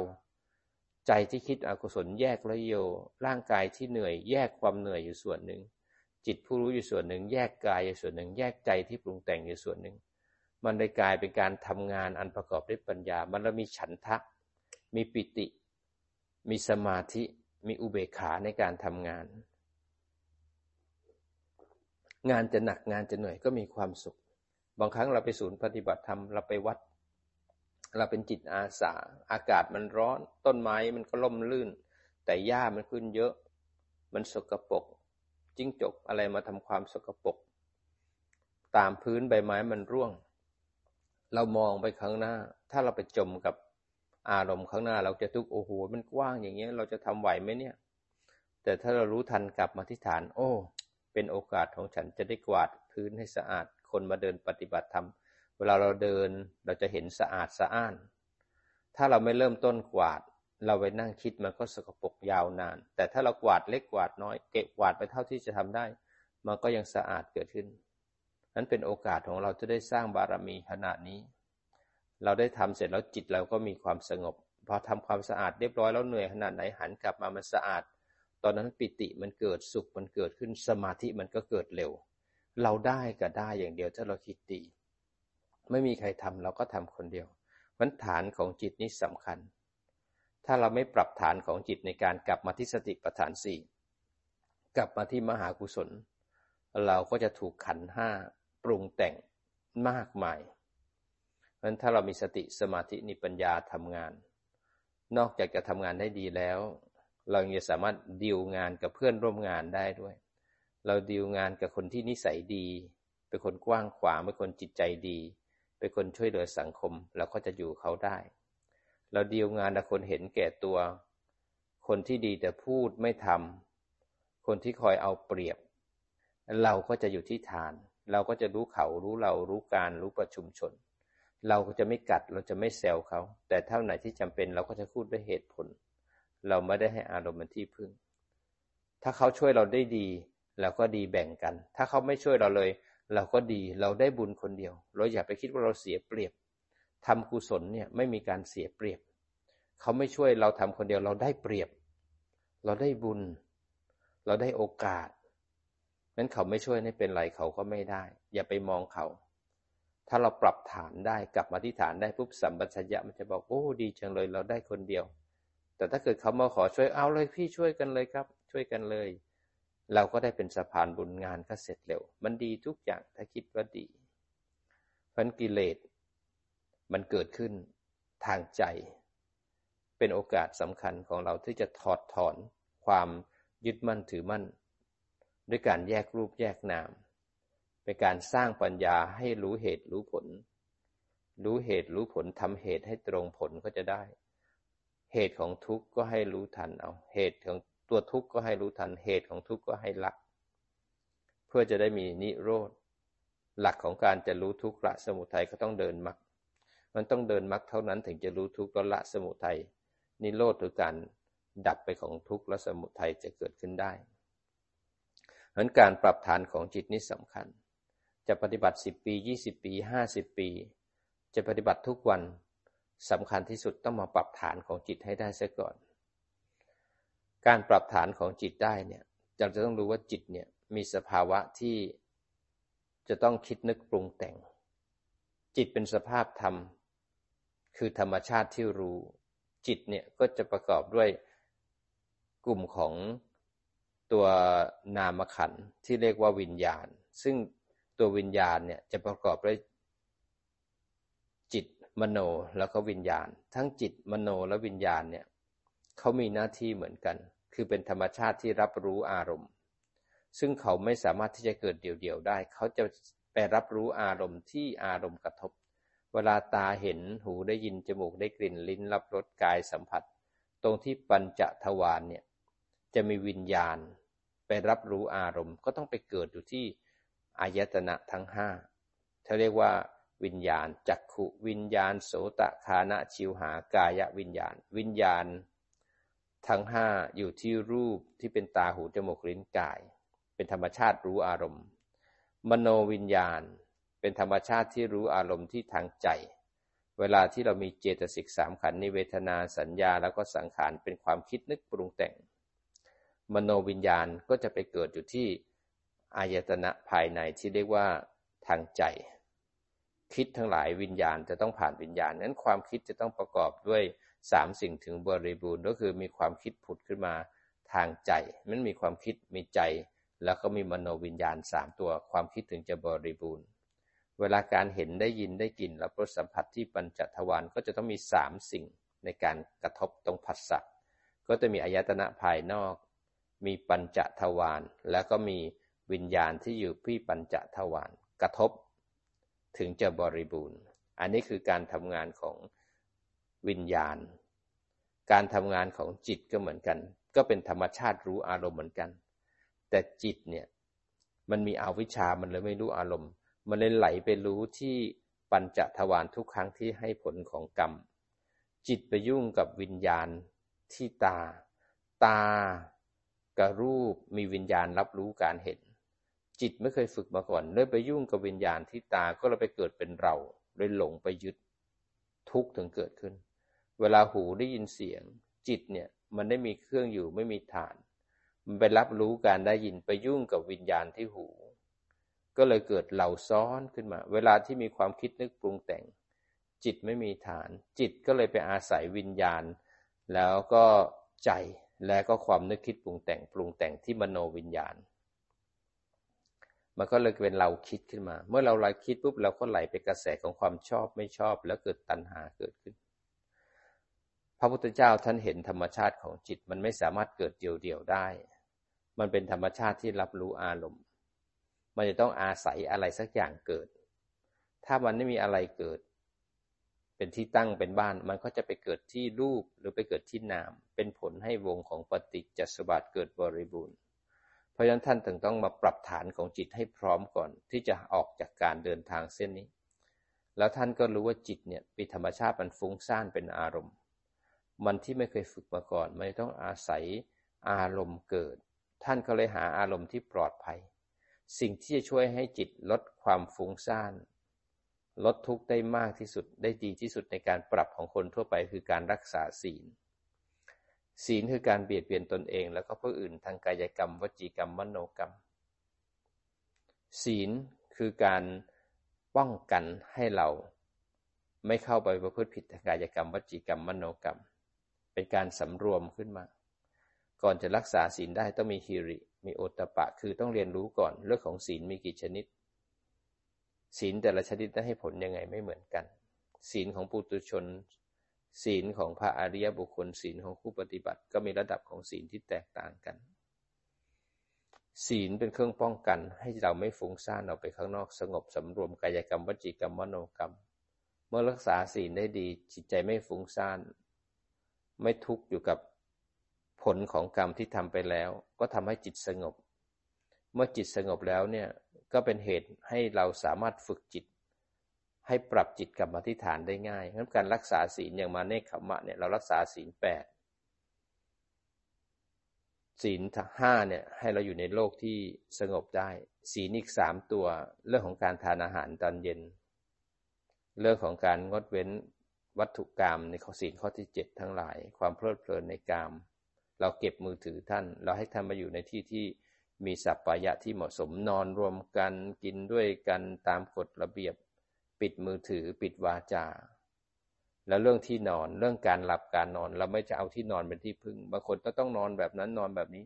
ใจที่คิดอกุศลแยกละโย ร่างกายที่เหนื่อยแยกความเหนื่อยอยู่ส่วนหนึ่ง จิตผู้รู้อยู่ส่วนหนึ่ง แยกกายอยู่ส่วนหนึ่ง แยกใจที่ปรุงแต่งอยู่ส่วนหนึ่ง มันเลยกลายเป็นการทำงานอันประกอบด้วยปัญญา มันแล้วมีฉันทะ มีปิติ มีสมาธิ มีอุเบกขาในการทำงาน งานจะหนักงานจะเหนื่อยก็มีความสุข บางครั้งเราไปศูนย์ปฏิบัติธรรมเราไปวัด เราเป็นจิตอาสา อากาศมันร้อน ต้นไม้มันก็ล่มลื่น แต่หญ้ามันขึ้นเยอะ มันสกปรกจิ้งจกอะไรมาทำความสกปรกตามพื้นใบไม้มันร่วง เรามองไปข้างหน้า ถ้าเราไปจมกับอารมณ์ข้างหน้า เราจะทุกข์โอ้โหมันกว้างอย่างเงี้ย เราจะทำไหวไหมเนี่ย แต่ถ้าเรารู้ทันกลับมาที่ฐาน โอ้ เป็นโอกาสของฉันจะได้กวาดพื้นให้สะอาด คนมาเดินปฏิบัติธรรม เวลาเราเดินเราจะเห็นสะอาดสะอ้าน ถ้าเราไม่เริ่มต้นกวาด เราไปนั่งคิดมันก็สกปรกยาวนาน แต่ถ้าเรากวาดเล็กกวาดน้อย เก็บกวาดไปเท่าที่จะทำได้ มันก็ยังสะอาดเกิดขึ้น นั้นเป็นโอกาสของเราจะได้สร้างบารมีขนาดนี้ เราได้ทำเสร็จแล้วจิตเราก็มีความสงบ พอทำความสะอาดเรียบร้อยแล้วเหนื่อยขนาดไหนหันกลับมามันสะอาดตอนนั้นปิติมันเกิดสุขมันเกิดขึ้นสมาธิมันก็เกิดเร็ว เราได้ก็ได้อย่างเดียวถ้าเราคิดดี ไม่มีใครทำเราก็ทำคนเดียวพันฐานของจิตนี้สำคัญ ถ้าเราไม่ปรับฐานของจิตในการกลับมาที่สติปัฏฐานสี่กลับมาที่มหากุศล เราก็จะถูกขันห้าปรุงแต่งมากมายเพราะถ้าเรามีสติสมาธินิปัญญาทำงาน นอกจากจะทำงานได้ดีแล้ว เรายังสามารถดีลงานกับเพื่อนร่วมงานได้ด้วย เราดีลงานกับคนที่นิสัยดี เป็นคนกว้างขวางเป็นคนจิตใจดี เป็นคนช่วยเหลือสังคม เราก็จะอยู่เขาได้ เราดีลงานกับคนเห็นแก่ตัว คนที่ดีแต่พูดไม่ทำคนที่คอยเอาเปรียบ เราก็จะอยู่ที่ฐาน เราก็จะรู้เขารู้เรารู้การรู้ประชุมชน เราก็จะไม่กัดเราจะไม่แซวเขา แต่เท่าไหนที่จำเป็นเราก็จะพูดด้วยเหตุผล เราไม่ได้ให้อารมณ์เป็นที่พึ่ง ถ้าเขาช่วยเราได้ดี เราก็ดีแบ่งกัน ถ้าเขาไม่ช่วยเราเลย เราก็ดีเราได้บุญคนเดียว เราอย่าไปคิดว่าเราเสียเปรียบทำกุศลเนี่ยไม่มีการเสียเปรียบ เขาไม่ช่วยเราทำคนเดียวเราได้เปรียบ เราได้บุญ เราได้โอกาสนั้นเขาไม่ช่วยไม่เป็นไรเขาก็ไม่ได้ อย่าไปมองเขา ถ้าเราปรับฐานได้กลับมาที่ฐานได้ปุ๊บสัมปชัญญะมันจะบอกโอ้ดีจังเลยเราได้คนเดียว แต่ถ้าเกิดเขามาขอช่วยเอาเลยพี่ช่วยกันเลยครับ ช่วยกันเลย เราก็ได้เป็นสะพานบุญงานก็เสร็จเร็ว มันดีทุกอย่างถ้าคิดว่าดีพันกิเลสมันเกิดขึ้นทางใจ เป็นโอกาสสำคัญของเราที่จะถอดถอนความยึดมั่นถือมั่น ด้วยการแยกรูปแยกนาม เป็นการสร้างปัญญาให้รู้เหตุรู้ผล รู้เหตุรู้ผลทำเหตุให้ตรงผลก็จะได้ เหตุของทุกข์ก็ให้รู้ทันเอา เหตุของ ตัวทุกข์ก็ให้รู้ทันเหตุของทุกข์ก็ให้ละ เพื่อจะได้มีนิโรธ หลักของการจะรู้ทุกข์ละสมุทัยก็ต้องเดินมรรคมันต้องเดินมรรคเท่านั้นถึงจะรู้ทุกข์ละสมุทัยนิโรธหรือการดับไปของทุกข์และสมุทัยจะเกิดขึ้นได้เพราะการปรับฐานของจิตนี่สำคัญ จะปฏิบัติ 10 ปี 20 ปี 50 ปี จะปฏิบัติทุกวันสำคัญที่สุดต้องมาปรับฐานของจิตให้ได้ซะก่อน การปรับฐานของจิตได้เนี่ยเราจะต้องรู้ว่าจิตเนี่ยมีสภาวะที่จะต้องคิดนึกปรุงแต่ง จิตเป็นสภาพธรรม คือธรรมชาติที่รู้ จิตเนี่ยก็จะประกอบด้วยกลุ่มของตัวนามขันที่เรียกว่าวิญญาณ ซึ่งตัววิญญาณเนี่ยจะประกอบด้วยจิตมโนแล้วก็วิญญาณ ทั้งจิตมโนและวิญญาณเนี่ย เขามีหน้าที่เหมือนกัน คือเป็นธรรมชาติที่รับรู้อารมณ์ ซึ่งเขาไม่สามารถที่จะเกิดเดี่ยวๆได้ เขาจะไปรับรู้อารมณ์ที่อารมณ์กระทบ เวลาตาเห็นหูได้ยินจมูกได้กลิ่นลิ้นรับรสกายสัมผัส ตรงที่ปัญจทวารเนี่ยจะมีวิญญาณ ไปรับรู้อารมณ์ ก็ต้องไปเกิดอยู่ที่อายตนะทั้งห้าเขาเรียกว่าวิญญาณจักขุวิญญาณ โสตคานะชิวหากายวิญญาณ วิญญาณ ทั้งห้าอยู่ที่รูปที่เป็นตาหูจมูกลิ้นกาย เป็นธรรมชาติรู้อารมณ์ มโนวิญญาณ เป็นธรรมชาติที่รู้อารมณ์ที่ทางใจ เวลาที่เรามีเจตสิกสามขันธ์ในเวทนาสัญญาแล้วก็สังขารเป็นความคิดนึกปรุงแต่ง มโนวิญญาณก็จะไปเกิดอยู่ที่อายตนะภายในที่เรียกว่าทางใจ คิดทั้งหลายวิญญาณจะต้องผ่านวิญญาณนั้นความคิดจะต้องประกอบด้วย สามสิ่งถึงบริบูรณ์ก็คือมีความคิดผุดขึ้นมาทางใจ มันมีความคิดมีใจ แล้วก็มีมโนวิญญาณสามตัว ความคิดถึงจะบริบูรณ์ เวลาการเห็นได้ยินได้กลิ่นและรสสัมผัสที่ปัญจทวารก็จะต้องมีสามสิ่งในการกระทบตรงผัสสะก็จะมีอายตนะภายนอก มีปัญจทวารแล้วก็มีวิญญาณที่อยู่ที่ปัญจทวารกระทบ ถึงจะบริบูรณ์ อันนี้คือการทำงานของ วิญญาณ การทำงานของจิตก็เหมือนกัน ก็เป็นธรรมชาติรู้อารมณ์เหมือนกัน แต่จิตเนี่ยมันมีอวิชามันเลยไม่รู้อารมณ์ มันเลยไหลไปรู้ที่ปัญจทวารทุกครั้งที่ให้ผลของกรรม จิตไปยุ่งกับวิญญาณที่ตา ตากับรูปมีวิญญาณรับรู้การเห็น จิตไม่เคยฝึกมาก่อนเลยไปยุ่งกับวิญญาณที่ตาก็เลยไปเกิดเป็นเราเลยหลงไปยึดทุกข์ถึงเกิดขึ้น เวลาหูได้ยินเสียง จิตเนี่ยมันได้มีเครื่องอยู่ไม่มีฐาน มันไปรับรู้การได้ยินไปยุ่งกับวิญญาณที่หู ก็เลยเกิดเหล่าซ้อนขึ้นมา เวลาที่มีความคิดนึกปรุงแต่ง จิตไม่มีฐาน จิตก็เลยไปอาศัยวิญญาณ แล้วก็ใจแล้วก็ความนึกคิดปรุงแต่งปรุงแต่งที่มโนวิญญาณ มันก็เลยเป็นเราคิดขึ้นมา เมื่อเราไหลคิดปุ๊บเราก็ไหลไปกระแสของความชอบไม่ชอบ แล้วเกิดตัณหาเกิดขึ้น ระพุทธเจ้าท่านเห็นธรรมชาติของจิตมันไม่สามารถเกิดเดี่ยวๆได้ มันเป็นธรรมชาติที่รับรู้อารมณ์ มันจะต้องอาศัยอะไรสักอย่างเกิด ถ้ามันไม่มีอะไรเกิด เป็นที่ตั้งเป็นบ้าน มันก็จะไปเกิดที่รูปหรือไปเกิดที่นาม เป็นผลให้วงของปฏิจจสมบัติเกิดบริบูรณ์ เพราะฉะนั้นท่านถึงต้องมาปรับฐานของจิตให้พร้อมก่อน ที่จะออกจากการเดินทางเส้นนี้ แล้วท่านก็รู้ว่าจิตเนี่ยเป็นธรรมชาติมันฟุ้งซ่านเป็นอารมณ์ มันที่ไม่เคยฝึกมาก่อน มันต้องอาศัยอารมณ์เกิด ท่านก็เลยหาอารมณ์ที่ปลอดภัย สิ่งที่จะช่วยให้จิตลดความฟุ้งซ่าน ลดทุกข์ได้มากที่สุดได้ดีที่สุดในการปรับของคนทั่วไปคือการรักษาศีล ศีลคือการเบียดเบียนตนเอง แล้วก็ผู้อื่นทางกายกรรม วจีกรรมมโนกรรม ศีลคือการป้องกันให้เราไม่เข้าไปประพฤติผิดทางกายกรรม วจีกรรมมโนกรรม เป็นการสำรวมขึ้นมา ก่อนจะรักษาศีลได้ต้องมีฮิริ มีโอตปะ คือต้องเรียนรู้ก่อนเรื่องของศีลมีกี่ชนิด ศีลแต่ละชนิดได้ให้ผลยังไงไม่เหมือนกัน ศีลของปุตุชน ศีลของพระอริยบุคคล ศีลของผู้ปฏิบัติ ก็มีระดับของศีลที่แตกต่างกัน ศีลเป็นเครื่องป้องกัน ให้เราไม่ฟุ้งซ่านออกไปข้างนอก สงบสำรวมกายกรรมวจีกรรมมโนกรรมเมื่อรักษาศีลได้ดีจิตใจไม่ฟุ้งซ่าน ไม่ทุกข์อยู่กับผลของกรรมที่ทำไปแล้ว ก็ทำให้จิตสงบ เมื่อจิตสงบแล้วเนี่ยก็เป็นเหตุให้เราสามารถฝึกจิต ให้ปรับจิตกลับมาที่ฐานได้ง่ายงั้นการรักษาศีลอย่างมาเนคขมะเนี่ยเรารักษาศีลแปดศีลห้าเนี่ยให้เราอยู่ในโลกที่สงบได้ ศีลอีกสามตัว เรื่องของการทานอาหารตอนเย็น เรื่องของการงดเว้น วัตถุกรรมในข้อศีลข้อที่เจ็ดทั้งหลาย ความเพลิดเพลินในกรรมเราเก็บมือถือท่าน เราให้ท่านมาอยู่ในที่ที่มีสัพพายะที่เหมาะสมนอนรวมกันกินด้วยกันตามกฎระเบียบ ปิดมือถือปิดวาจา แล้วเรื่องที่นอนเรื่องการหลับการนอน เราไม่จะเอาที่นอนเป็นที่พึ่งบางคนก็ต้องนอนแบบนั้นนอนแบบนี้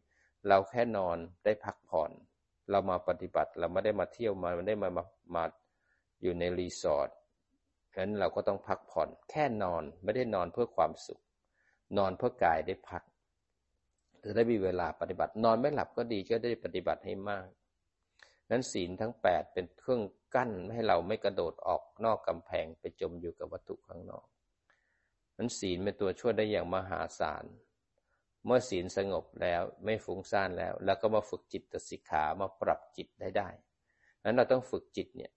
เราแค่นอนได้พักผ่อน เรามาปฏิบัติเราไม่ได้มาเที่ยวมาไม่ได้มามาอยู่ในรีสอร์ท ฉะนั้นเราก็ต้องพักผ่อนแค่นอนไม่ได้นอนเพื่อความสุข นอนเพื่อกายได้พักจะได้มีเวลาปฏิบัติ นอนไม่หลับก็ดีก็ได้ปฏิบัติให้มากนั้นศีลทั้งแปดเป็นเครื่องกั้นไม่ให้เราไม่กระโดดออกนอกกำแพงไปจมอยู่กับวัตถุข้างนอกนั้นศีลเป็นตัวช่วยได้อย่างมหาศาล เมื่อศีลสงบแล้วไม่ฟุ้งซ่านแล้ว แล้วก็มาฝึกจิตสิกขามาปรับจิตได้ได้นั้นเราต้องฝึกจิตเนี่ย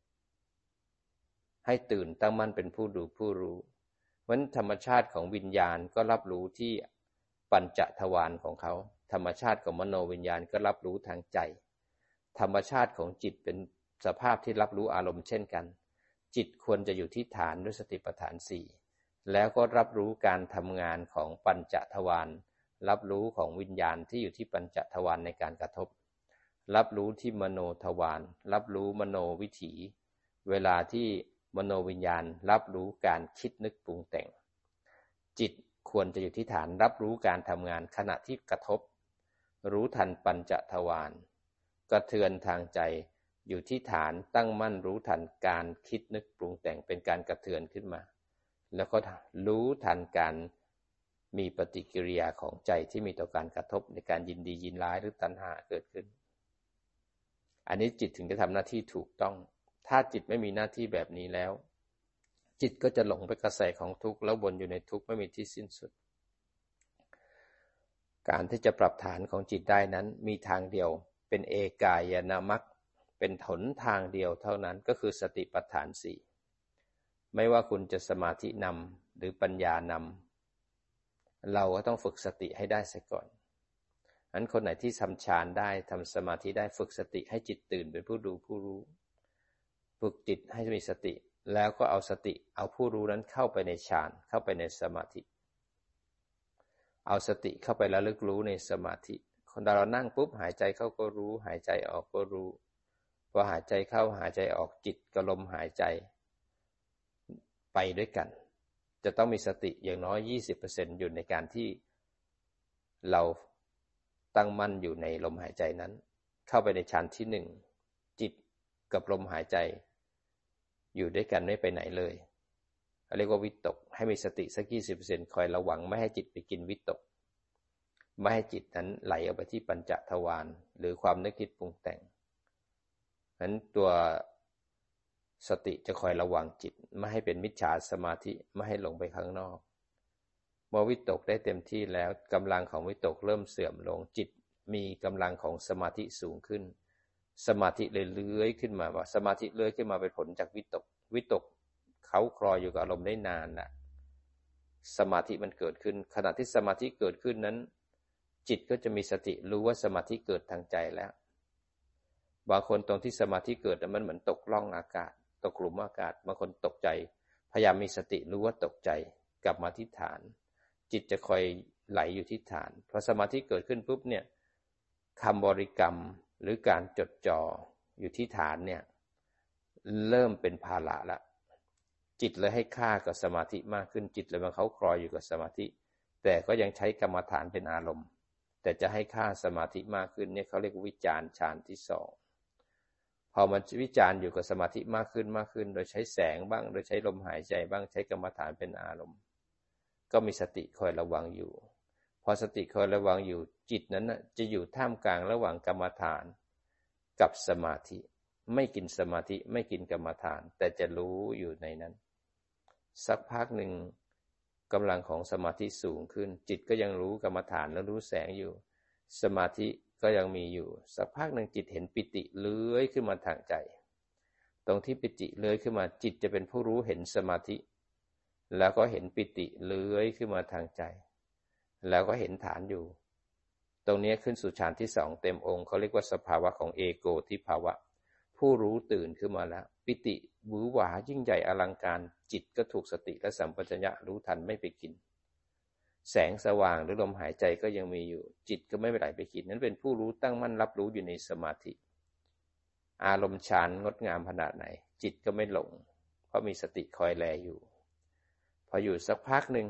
ให้ตื่นตั้งมั่นเป็นผู้ดูผู้รู้เพราะธรรมชาติของวิญญาณก็รับรู้ที่ปัญจทวารของเขา ธรรมชาติของมโนวิญญาณก็รับรู้ทางใจ ธรรมชาติของจิตเป็นสภาพที่รับรู้อารมณ์เช่นกัน จิตควรจะอยู่ที่ฐานด้วยสติปัฏฐานสี่แล้วก็รับรู้การทำงานของปัญจทวารรับรู้ของวิญญาณที่อยู่ที่ปัญจทวารในการกระทบ รับรู้ที่มโนทวารรับรู้มโนวิถี เวลาที่ มโนวิญญาณรับรู้การคิดนึกปรุงแต่ง จิตควรจะอยู่ที่ฐานรับรู้การทำงานขณะที่กระทบ รู้ทันปัญจทวารกระเทือนทางใจอยู่ที่ฐานตั้งมั่นรู้ทันการคิดนึกปรุงแต่งเป็นการกระเทือนขึ้นมา แล้วก็รู้ทันการมีปฏิกิริยาของใจที่มีต่อการกระทบในการยินดียินร้ายหรือตัณหาเกิดขึ้น อันนี้จิตถึงจะทำหน้าที่ถูกต้อง ถ้าจิตไม่มีหน้าที่แบบนี้แล้ว จิตก็จะหลงไปกระแสของทุกข์แล้ววนอยู่ในทุกข์ไม่มีที่สิ้นสุด การที่จะปรับฐานของจิตได้นั้นมีทางเดียว เป็นเอกายนามัคเป็นหนทางเดียวเท่านั้นก็คือสติปัฏฐานสี่ไม่ว่าคุณจะสมาธินำหรือปัญญานำเราก็ต้องฝึกสติให้ได้เสียก่อนอันคนไหนที่ทำฌานได้ทำสมาธิได้ฝึกสติให้จิตตื่นเป็นผู้ดูผู้รู้ ฝึกจิตให้มีสติ แล้วก็เอาสติ เอาผู้รู้นั้นเข้าไปในฌานเข้าไปในสมาธิ เอาสติเข้าไปแล้วลึกรู้ในสมาธิคนเรานั่งปุ๊บหายใจเข้าก็รู้ หายใจออกก็รู้พอหายใจเข้าหายใจออกจิตกับลมหายใจ ไปด้วยกัน จะต้องมีสติอย่างน้อย 20%อยู่ในการที่เราตั้งมั่นอยู่ในลมหายใจนั้น เข้าไปในชั้นที่หนึ่งจิตกับลมหายใจ อยู่ด้วยกันไม่ไปไหนเลยเรียกว่าวิตก ให้มีสติสักยี่สิบเปอร์เซ็นคอยระวังไม่ให้จิตไปกินวิตก ไม่ให้จิตนั้นไหลออกไปที่ปัญจทวารหรือความนึกคิดปรุงแต่งนั้นตัวสติจะคอยระวังจิต ไม่ให้เป็นมิจฉาสมาธิไม่ให้หลงไปข้างนอก เมื่อวิตกได้เต็มที่แล้วกำลังของวิตกเริ่มเสื่อมลงจิตมีกำลังของสมาธิสูงขึ้น สมาธิเลยเลื้อยขึ้นมาว่า สมาธิเลื้อยขึ้นมาเป็นผลจากวิตก วิตกเขาคลอยอยู่กับอารมณ์ได้นานน่ะ สมาธิมันเกิดขึ้น ขณะที่สมาธิเกิดขึ้นนั้น จิตก็จะมีสติรู้ว่าสมาธิเกิดทางใจแล้วบางคนตรงที่สมาธิเกิดมันเหมือนตกล่องอากาศ ตกกลุ่มอากาศบางคนตกใจ พยายามมีสติรู้ว่าตกใจกลับมาที่ฐาน จิตจะคอยไหลอยู่ที่ฐานพอสมาธิเกิดขึ้นปุ๊บเนี่ยคำบริกรรม หรือการจดจ่ออยู่ที่ฐานเนี่ยเริ่มเป็นภาระละจิตเลยให้ค่ากับสมาธิมากขึ้นจิตเลยมันเขาคลอยอยู่กับสมาธิ แต่ก็ยังใช้กรรมฐานเป็นอารมณ์ แต่จะให้ค่าสมาธิมากขึ้นเนี่ยเขาเรียกวิจารฌานที่สองพอมันวิจารณ์อยู่กับสมาธิมากขึ้นมากขึ้น โดยใช้แสงบ้าง โดยใช้ลมหายใจบ้างใช้กรรมฐานเป็นอารมณ์ ก็มีสติคอยระวังอยู่ อสติคอยระวังอยู่จิตนั้นนะจะอยู่ท่ามกลางระหว่างกรรมฐานกับสมาธิ ไม่กินสมาธิไม่กินกรรมฐาน แต่จะรู้อยู่ในนั้น สักพักหนึ่งกำลังของสมาธิสูงขึ้น จิตก็ยังรู้กรรมฐานและรู้แสงอยู่ สมาธิก็ยังมีอยู่ สักพักหนึ่งจิตเห็นปิติเลื้อยขึ้นมาทางใจ ตรงที่ปิติเลื้อยขึ้นมาจิตจะเป็นผู้รู้เห็นสมาธิ แล้วก็เห็นปิติเลื้อยขึ้นมาทางใจ แล้วก็เห็นฐานอยู่ ตรงนี้ขึ้นสู่ฌานที่สองเต็มองค์เขาเรียกว่าสภาวะของเอโกทิภาวะ ผู้รู้ตื่นขึ้นมาแล้ว ปิติบือหวายิ่งใหญ่อลังการจิตก็ถูกสติและสัมปชัญญะรู้ทันไม่ไปกิน แสงสว่างหรือลมหายใจก็ยังมีอยู่ จิตก็ไม่ไปไหลไปคิดนั้นเป็นผู้รู้ตั้งมั่นรับรู้อยู่ในสมาธิ อารมณ์ฌานงดงามขนาดไหน จิตก็ไม่หลง เพราะมีสติคอยแลอยู่ พออยู่สักพักหนึ่ง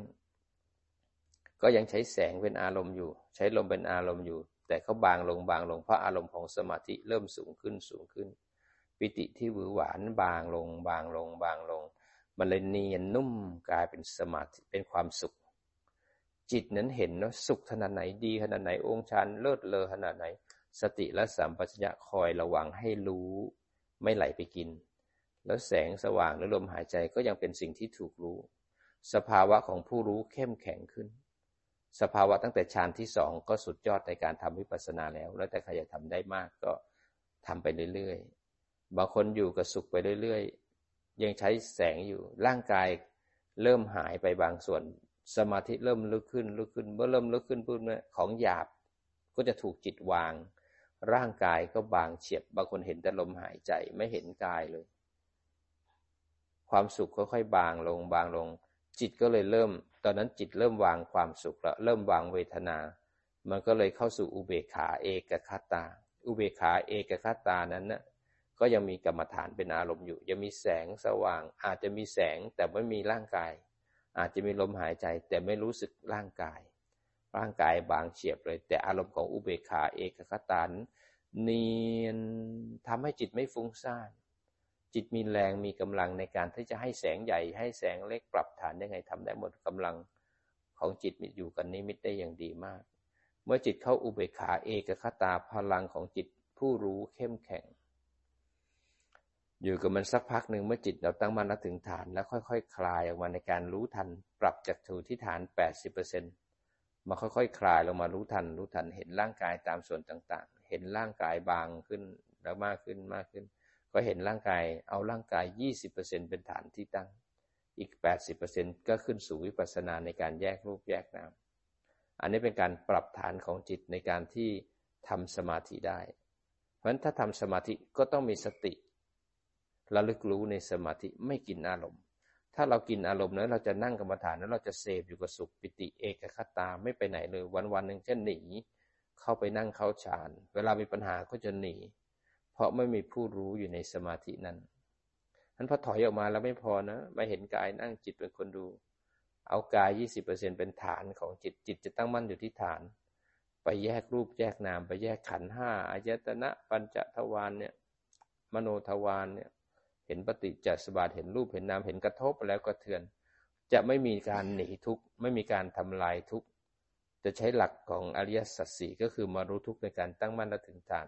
ก็ยังใช้แสงเป็นอารมณ์อยู่ ใช้ลมเป็นอารมณ์อยู่ แต่เขาบางลงบางลงเพราะอารมณ์ของสมาธิเริ่มสูงขึ้นสูงขึ้น ปิติที่หวือหวานบางลง บางลง บางลง มันเลยเนียนนุ่มกลายเป็นสมาธิเป็นความสุข จิตนั้นเห็นว่าสุขขนาดไหนดีขนาดไหนองค์ฌานเลิศเลอขนาดไหน สติและสัมปชัญญะคอยระวังให้รู้ไม่ไหลไปกิน แล้วแสงสว่างและลมหายใจก็ยังเป็นสิ่งที่ถูกรู้ สภาวะของผู้รู้เข้มแข็งขึ้น สภาวะตั้งแต่ฌานที่สองก็สุดยอดในการทำวิปัสสนาแล้ว แล้วแต่ใครจะทำได้มากก็ทำไปเรื่อยๆ บางคนอยู่กับสุขไปเรื่อยๆ ยังใช้แสงอยู่ ร่างกายเริ่มหายไปบางส่วน สมาธิเริ่มลึกขึ้นลึกขึ้น เมื่อเริ่มลึกขึ้นปุ๊บเนี่ยของหยาบก็จะถูกจิตวาง ร่างกายก็บางเฉียบ บางคนเห็นแต่ลมหายใจไม่เห็นกายเลย ความสุขค่อยๆบางลงบางลง จิตก็เลยเริ่ม ตอนนั้นจิตเริ่มวางความสุขแล้วเริ่มวางเวทนา มันก็เลยเข้าสู่อุเบกขาเอกคตา อุเบกขาเอกคตานั้นนะ่ะก็ยังมีกรรมฐานเป็นอารมณ์อยู่ ยังมีแสงสว่าง อาจจะมีแสงแต่ไม่มีร่างกาย อาจจะมีลมหายใจแต่ไม่รู้สึกร่างกาย ร่างกายบางเฉียบเลย แต่อารมณ์ของอุเบกขาเอกคตานเนียนทำให้จิตไม่ฟุ้งซ่าน จิตมีแรงมีกำลังในการที่จะให้แสงใหญ่ ให้แสงเล็กปรับฐานยังไงทำได้หมดกำลังของจิตมีอยู่กันนิมิตได้อย่างดีมาก เมื่อจิตเข้าอุเบกขาเอกคตาพลังของจิตผู้รู้เข้มแข็ง อยู่กับมันสักพักหนึ่งเมื่อจิตเราตั้งมั่นแล้วถึงฐานแล้วค่อยๆคคลายออกมาในการรู้ทัน ปรับจากถูที่ฐาน 80%มาค่อยๆคคลายลงมารู้ทัน รู้ทันเห็นร่างกายตามส่วนต่างๆ เห็นร่างกายบางขึ้นแล้วมากขึ้นมากขึ้น ก็เห็นร่างกายเอาร่างกาย 20%เป็นฐานที่ตั้ง อีก 80%ก็ขึ้นสู่วิปัสสนาในการแยกรูปแยกนาม อันนี้เป็นการปรับฐานของจิตในการที่ทำสมาธิได้ เพราะฉะนั้นถ้าทำสมาธิก็ต้องมีสติระลึกรู้ในสมาธิไม่กินอารมณ์ ถ้าเรากินอารมณ์นั้นเราจะนั่งกรรมฐานนั้นเราจะเสพอยู่กับสุขปิติเอกคตาไม่ไปไหนเลยวันวันหนึ่งจะหนีเข้าไปนั่งเข้าฌาน เวลามีปัญหาก็จะหนี เพราะไม่มีผู้รู้อยู่ในสมาธินั้นนั้นพอถอยออกมาแล้วไม่พอนะไม่เห็นกายนั่งจิตเป็นคนดู เอากาย 20%เป็นฐานของจิตจิตจะตั้งมั่นอยู่ที่ฐาน ไปแยกรูปแยกนาม ไปแยกขันห้าอายตนะปัญจทวารเนี่ยมโนทวารเนี่ยเห็นปฏิจจสมบัติเห็นรูปเห็นนามเห็นกระทบแล้วก็เทือน จะไม่มีการหนีทุกข์ไม่มีการทำลายทุกข์จะใช้หลักของอริยสัจสี่ก็คือมารู้ทุกข์ในการตั้งมั่นและถึงฐาน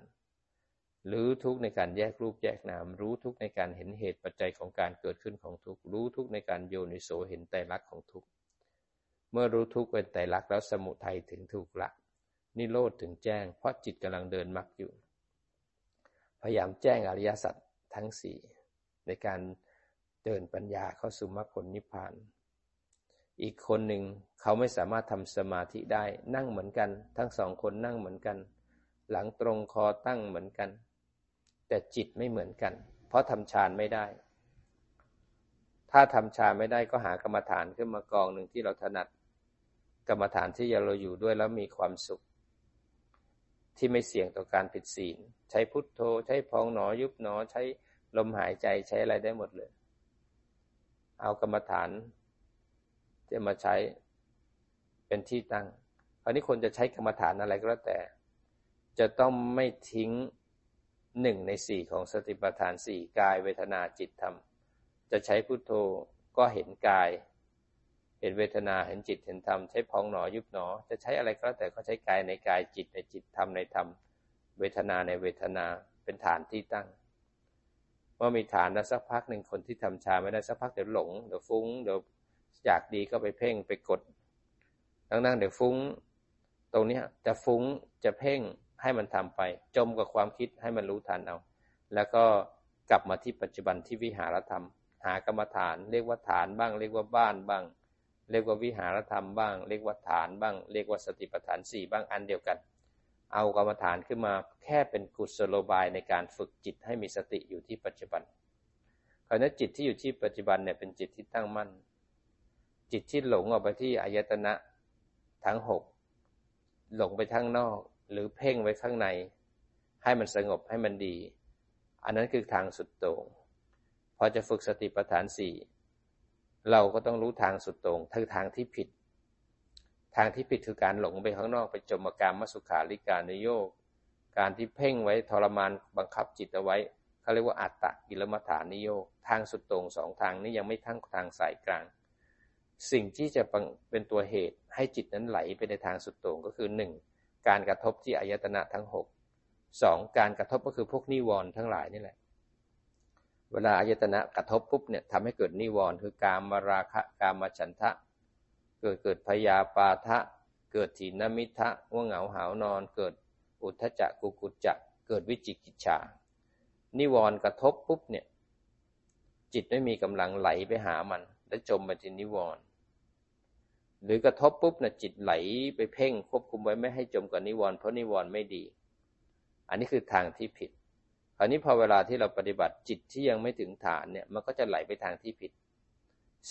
หรือทุกในการแยกรูปแยกนาม รู้ทุกในการเห็นเหตุปัจจัยของการเกิดขึ้นของทุกรู้ทุกในการโยนิโสเห็นไตรลักษณ์ของทุกเมื่อรู้ทุกเป็นไตรลักษณ์แล้วสมุทัยถึงถูกละ นิโรธถึงแจ้ง เพราะจิตกำลังเดินมรรคอยู่ พยายามแจ้งอริยสัจทั้งสี่ในการเดินปัญญาเข้าสู่มรรคผลนิพพาน อีกคนหนึ่งเขาไม่สามารถทำสมาธิได้นั่งเหมือนกัน ทั้งสองคนนั่งเหมือนกัน หลังตรงคอตั้งเหมือนกัน แต่จิตไม่เหมือนกัน เพราะทำฌานไม่ได้ ถ้าทำฌานไม่ได้ก็หากรรมฐานขึ้นมากองหนึ่งที่เราถนัด กรรมฐานที่เราอยู่ด้วยแล้วมีความสุข ที่ไม่เสี่ยงต่อการผิดศีล ใช้พุทโธ ใช้พองหนอยุบหนอ ใช้ลมหายใจใช้อะไรได้หมดเลย เอากรรมฐานจะมาใช้เป็นที่ตั้งคราวนี้คนจะใช้กรรมฐานอะไรก็แล้วแต่ จะต้องไม่ทิ้ง หนึ่งในสี่ของสติปัฏฐานสี่กายเวทนาจิตธรรม จะใช้พุโทโธก็เห็นกาย เห็นเวทนาเห็นจิตเห็นธรรม ใช้พองหนอยุบหนอ จะใช้อะไรก็แล้วแต่ก็ใช้กายในกายจิตในจิตธรรมในธรรม เวทนาในเวทนาเป็นฐานที่ตั้งว่ามีฐานแล้วสักพักหนึ่งคนที่ทำชาไม่ได้สักพักเดี๋ยวหลงเดี๋ยวฟุ้งเดี๋ยวอยากดีก็ไปเพ่งไปกดนั่งๆเดี๋ยวฟุ้ง ตรงนี้จะฟุ้งจะเพ่ง ให้มันทำไป จมกับความคิดให้มันรู้ทันเอา แล้วก็กลับมาที่ปัจจุบันที่วิหารธรรม หากรรมฐาน เรียกว่าฐานบ้าง เรียกว่าบ้านบ้าง เรียกว่าวิหารธรรมบ้าง เรียกว่าฐานบ้าง เรียกว่าสติปัฏฐานสี่บ้างอันเดียวกัน เอากรรมฐานขึ้นมาแค่เป็นกุศโลบายในการฝึกจิตให้มีสติอยู่ที่ปัจจุบันคราวนี้จิตที่อยู่ที่ปัจจุบันเนี่ยเป็นจิตที่ตั้งมั่น จิตที่หลงออกไปที่อายตนะทั้งหกหลงไปข้างนอก หรือเพ่งไว้ข้างใน ให้มันสงบให้มันดี อันนั้นคือทางสุดโต่งพอจะฝึกสติปัฏฐานสี่เราก็ต้องรู้ทางสุดโต่งคือทางที่ผิด ทางที่ผิดคือการหลงไปข้างนอกไปจมการมมสุขาริการนโยกการที่เพ่งไว้ทรมานบังคับจิตเอาไว้เขาเรียกว่าอัตตะกิลมัฐานนิโยกทางสุดตรงสองทางนี้ยังไม่ทั้งทางสายกลาง สิ่งที่จะเป็นตัวเหตุให้จิตนั้นไหลไปในทางสุดตรงก็คือหนึ่ง การกระทบที่อายตนะทั้งหกสองการกระทบก็คือพวกนิวรณ์ทั้งหลายนี่แหละ เวลาอายตนะกระทบปุ๊บเนี่ยทำให้เกิดนิวรณ์คือการมาราคะกามาฉันทะ เกิดเกิดพยาปาทะ เกิดถีนมิทะว่าเหงาหาวนอน เกิดอุทธจักกุกุจจะเกิดวิจิกิจฉานิวรณ์กระทบปุ๊บเนี่ยจิตไม่มีกำลังไหลไปหามัน และจมไปที่นิวรณ์ หรือกระทบปุ๊บนะจิตไหลไปเพ่งควบคุมไว้ไม่ให้จมกับนิวรณ์เพราะนิวรณ์ไม่ดี อันนี้คือทางที่ผิดคราวนี้พอเวลาที่เราปฏิบัติจิตที่ยังไม่ถึงฐานเนี่ยมันก็จะไหลไปทางที่ผิด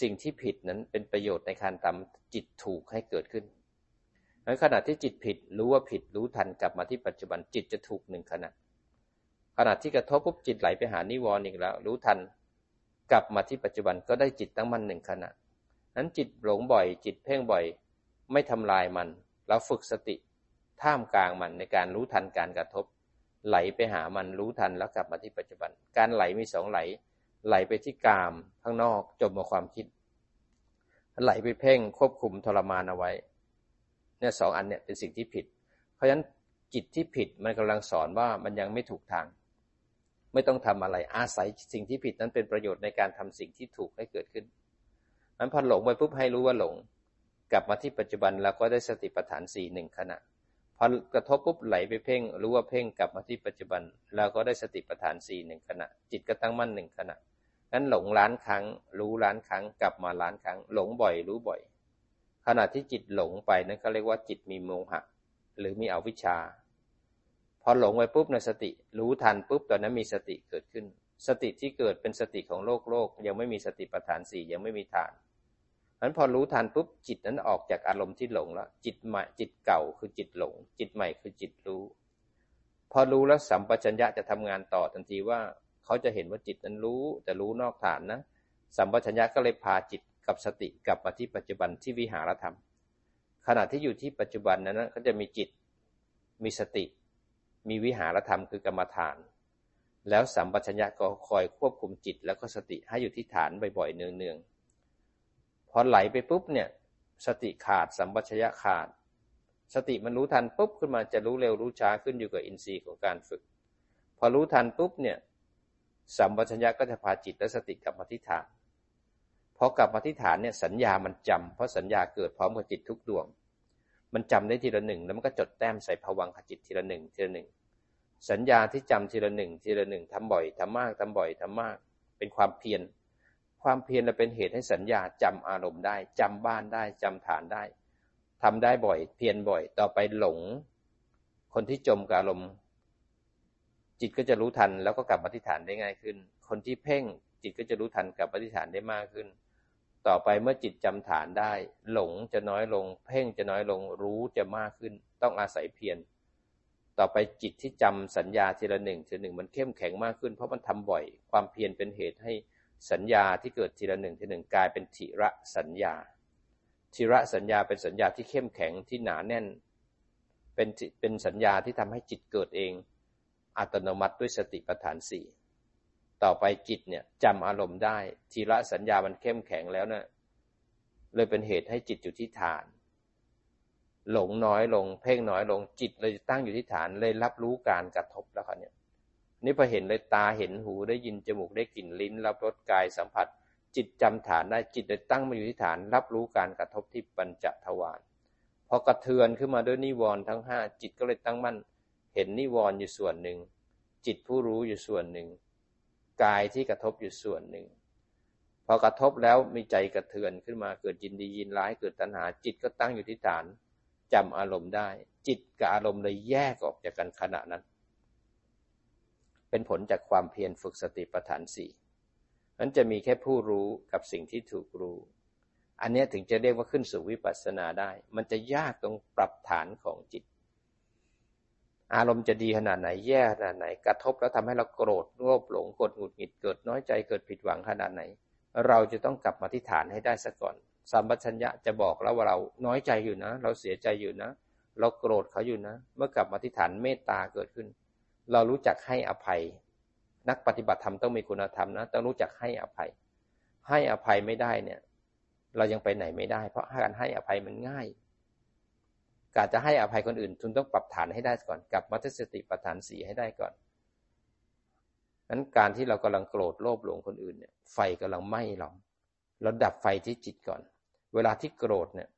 สิ่งที่ผิดนั้นเป็นประโยชน์ในการทำจิตถูกให้เกิดขึ้นในขณะที่จิตผิดรู้ว่าผิดรู้ทันกลับมาที่ปัจจุบันจิตจะถูกหนึ่งขณะขณะที่กระทบปุ๊บจิตไหลไปหานิวรณ์อีกแล้ว รู้ทันกลับมาที่ปัจจุบันก็ได้จิตตั้งมั่นหนึ่งขณะ นั้นจิตหลงบ่อย จิตเพ่งบ่อย ไม่ทำลายมัน แล้วฝึกสติ ท่ามกลางมันในการรู้ทันการกระทบ ไหลไปหามันรู้ทันแล้วกลับมาที่ปัจจุบัน การไหลมีสองไหล ไหลไปที่กามข้างนอกจมมาความคิด ไหลไปเพ่งควบคุมทรมานเอาไว้เนี่ยสองอันเนี่ยเป็นสิ่งที่ผิด เพราะฉะนั้นจิตที่ผิดมันกำลังสอนว่ามันยังไม่ถูกทาง ไม่ต้องทำอะไรอาศัยสิ่งที่ผิดนั้นเป็นประโยชน์ในการทำสิ่งที่ถูกให้เกิดขึ้น มันพอหลงไปปุ๊บให้รู้ว่าหลง กลับมาที่ปัจจุบันแล้วก็ได้สติปัฏฐานสี่หนึ่งขณะพอกระทบปุ๊บไหลไปเพ่งรู้ว่าเพ่งกลับมาที่ปัจจุบันแล้วก็ได้สติปัฏฐานสี่หนึ่งขณะ จิตก็ตั้งมั่นหนึ่งขณะนั้นหลงล้านครั้ง รู้ล้านครั้ง กลับมาล้านครั้ง หลงบ่อยรู้บ่อย ขณะที่จิตหลงไปนั้นเขาเรียกว่าจิตมีโมหะ หรือมีอวิชชา พอหลงไปปุ๊บในสติ รู้ทันปุ๊บตอนนั้นมีสติเกิดขึ้น สติที่เกิดเป็นสติของโลกโลก ยังไม่มีสติปัฏฐานสี่ยังไม่มีฐาน นั้นพอรู้ทันปุ๊บจิตนั้นออกจากอารมณ์ที่หลงแล้ว จิตใหม่จิตเก่าคือจิตหลง จิตใหม่คือจิตรู้ พอรู้แล้วสัมปชัญญะจะทำงานต่อทันทีว่า เขาจะเห็นว่าจิตนั้นรู้แต่รู้นอกฐานนะสัมปชัญญะก็เลยพาจิตกับสติกลับมาที่ปัจจุบันที่วิหารธรรม ขณะที่อยู่ที่ปัจจุบันนั้นก็จะมีจิต มีสติ มีวิหารธรรมคือกรรมฐาน แล้วสัมปชัญญะก็คอยควบคุมจิตแล้วก็สติให้อยู่ที่ฐานบ่อยๆเนืองๆ พอไหลไปปุ๊บเนี่ย สติขาดสัมปชัญญะขาด สติมันรู้ทันปุ๊บขึ้นมาจะรู้เร็วรู้ช้าขึ้นอยู่กับอินทรีย์ของการฝึก พอรู้ทันปุ๊บเนี่ยสัมปชัญญะก็จะพาจิตและสติกลับมาที่ฐานพอกลับมาที่ฐานเนี่ยสัญญามันจำเพราะสัญญาเกิดพร้อมกับจิตทุกดวง มันจำได้ทีละหนึ่งแล้วมันก็จดแต้มใส่ผวังขจิตทีละหนึ่งทีละหนึ่งสัญญาที่จำทีละหนึ่งทีละหนึ่งทำบ่อยทำมากทำบ่อยทำมาก เป็นความเพียร ความเพียรเป็นเหตุให้สัญญาจำอารมณ์ได้จำบ้านได้จำฐานได้ทำได้บ่อย เพียรบ่อย ต่อไปหลง คนที่จมกับอารมณ์ จิตก็จะรู้ทันแล้วก็กลับมาที่ฐานได้ง่ายขึ้น คนที่เพ่งจิตก็จะรู้ทันกลับมาที่ฐานได้มากขึ้น ต่อไปเมื่อจิตจำฐานได้ หลงจะน้อยลง เพ่งจะน้อยลง รู้จะมากขึ้น ต้องอาศัยเพียร ต่อไปจิตที่จำสัญญาทีละหนึ่งทีละหนึ่งมันเข้มแข็งมากขึ้น เพราะมันทำบ่อย ความเพียรเป็นเหตุให้ สัญญาที่เกิดทีละหนึ่งทีหนึ่งกลายเป็นทิระสัญญาทิระสัญญาเป็นสัญญาที่เข้มแข็งที่หนาแน่น เป็นเป็นสัญญาที่ทำให้จิตเกิดเอง อัตโนมัติด้วยสติปัฏฐานสี่ต่อไปจิตเนี่ยจำอารมณ์ได้ทีละสัญญามันเข้มแข็งแล้วเนะี่ยเลยเป็นเหตุให้จิตอยู่ที่ฐาน หลงน้อยลง เพ่งน้อยลงจิตเลยตั้งอยู่ที่ฐานเลยรับรู้การกระทบแล้วครับเนี่ย นี่พอเห็นเลยตาเห็นหูได้ยินจมูกได้กลิ่นลิ้น รับรสกายสัมผัส จิตจำฐานได้จิตเลยตั้งมาอยู่ที่ฐาน รับรู้การกระทบที่ปัญจทวารพอกระเทือนขึ้นมาด้วยนิวรณ์ทั้งห้าจิตก็เลยตั้งมั่น เห็นนิวรณ์อยู่ส่วนหนึ่ง จิตผู้รู้อยู่ส่วนหนึ่ง กายที่กระทบอยู่ส่วนหนึ่ง พอกระทบแล้วมีใจกระเทือนขึ้นมาเกิดยินดียินร้ายเกิดตัณหา จิตก็ตั้งอยู่ที่ฐานจำอารมณ์ได้ จิตกับอารมณ์เลยแยกออกจากกันขณะนั้น เป็นผลจากความเพียรฝึกสติปัฏฐานสี่นั้นจะมีแค่ผู้รู้กับสิ่งที่ถูกรู้ อันนี้ถึงจะเรียกว่าขึ้นสู่วิปัสสนาได้ มันจะยากตรงปรับฐานของจิต อารมณ์จะดีขนาดไหนแย่ขนาดไหน กระทบแล้วทำให้เราโกรธโลภหลงกดหงุดหงิดเกิดน้อยใจเกิดผิดหวังขนาดไหน เราจะต้องกลับมาที่ฐานให้ได้ซะก่อนสัมปชัญญะจะบอกแล้วว่าเราน้อยใจอยู่นะ เราเสียใจอยู่นะ เราโกรธเขาอยู่นะ เมื่อกลับมาที่ฐานเมตตาเกิดขึ้น เรารู้จักให้อภัย นักปฏิบัติธรรมต้องมีคุณธรรมนะต้องรู้จักให้อภัย ให้อภัยไม่ได้เนี่ย เรายังไปไหนไม่ได้ เพราะการให้อภัยมันง่าย การจะให้อภัยคนอื่นคุณต้องปรับฐานให้ได้ก่อนกับมัตสติปฐานสีให้ได้ก่อนนั้นการที่เรากำลังโกรธโลภหลงคนอื่นเนี่ย ไฟกำลังไหม้เราเราดับไฟที่จิตก่อน เวลาที่โกรธเนี่ย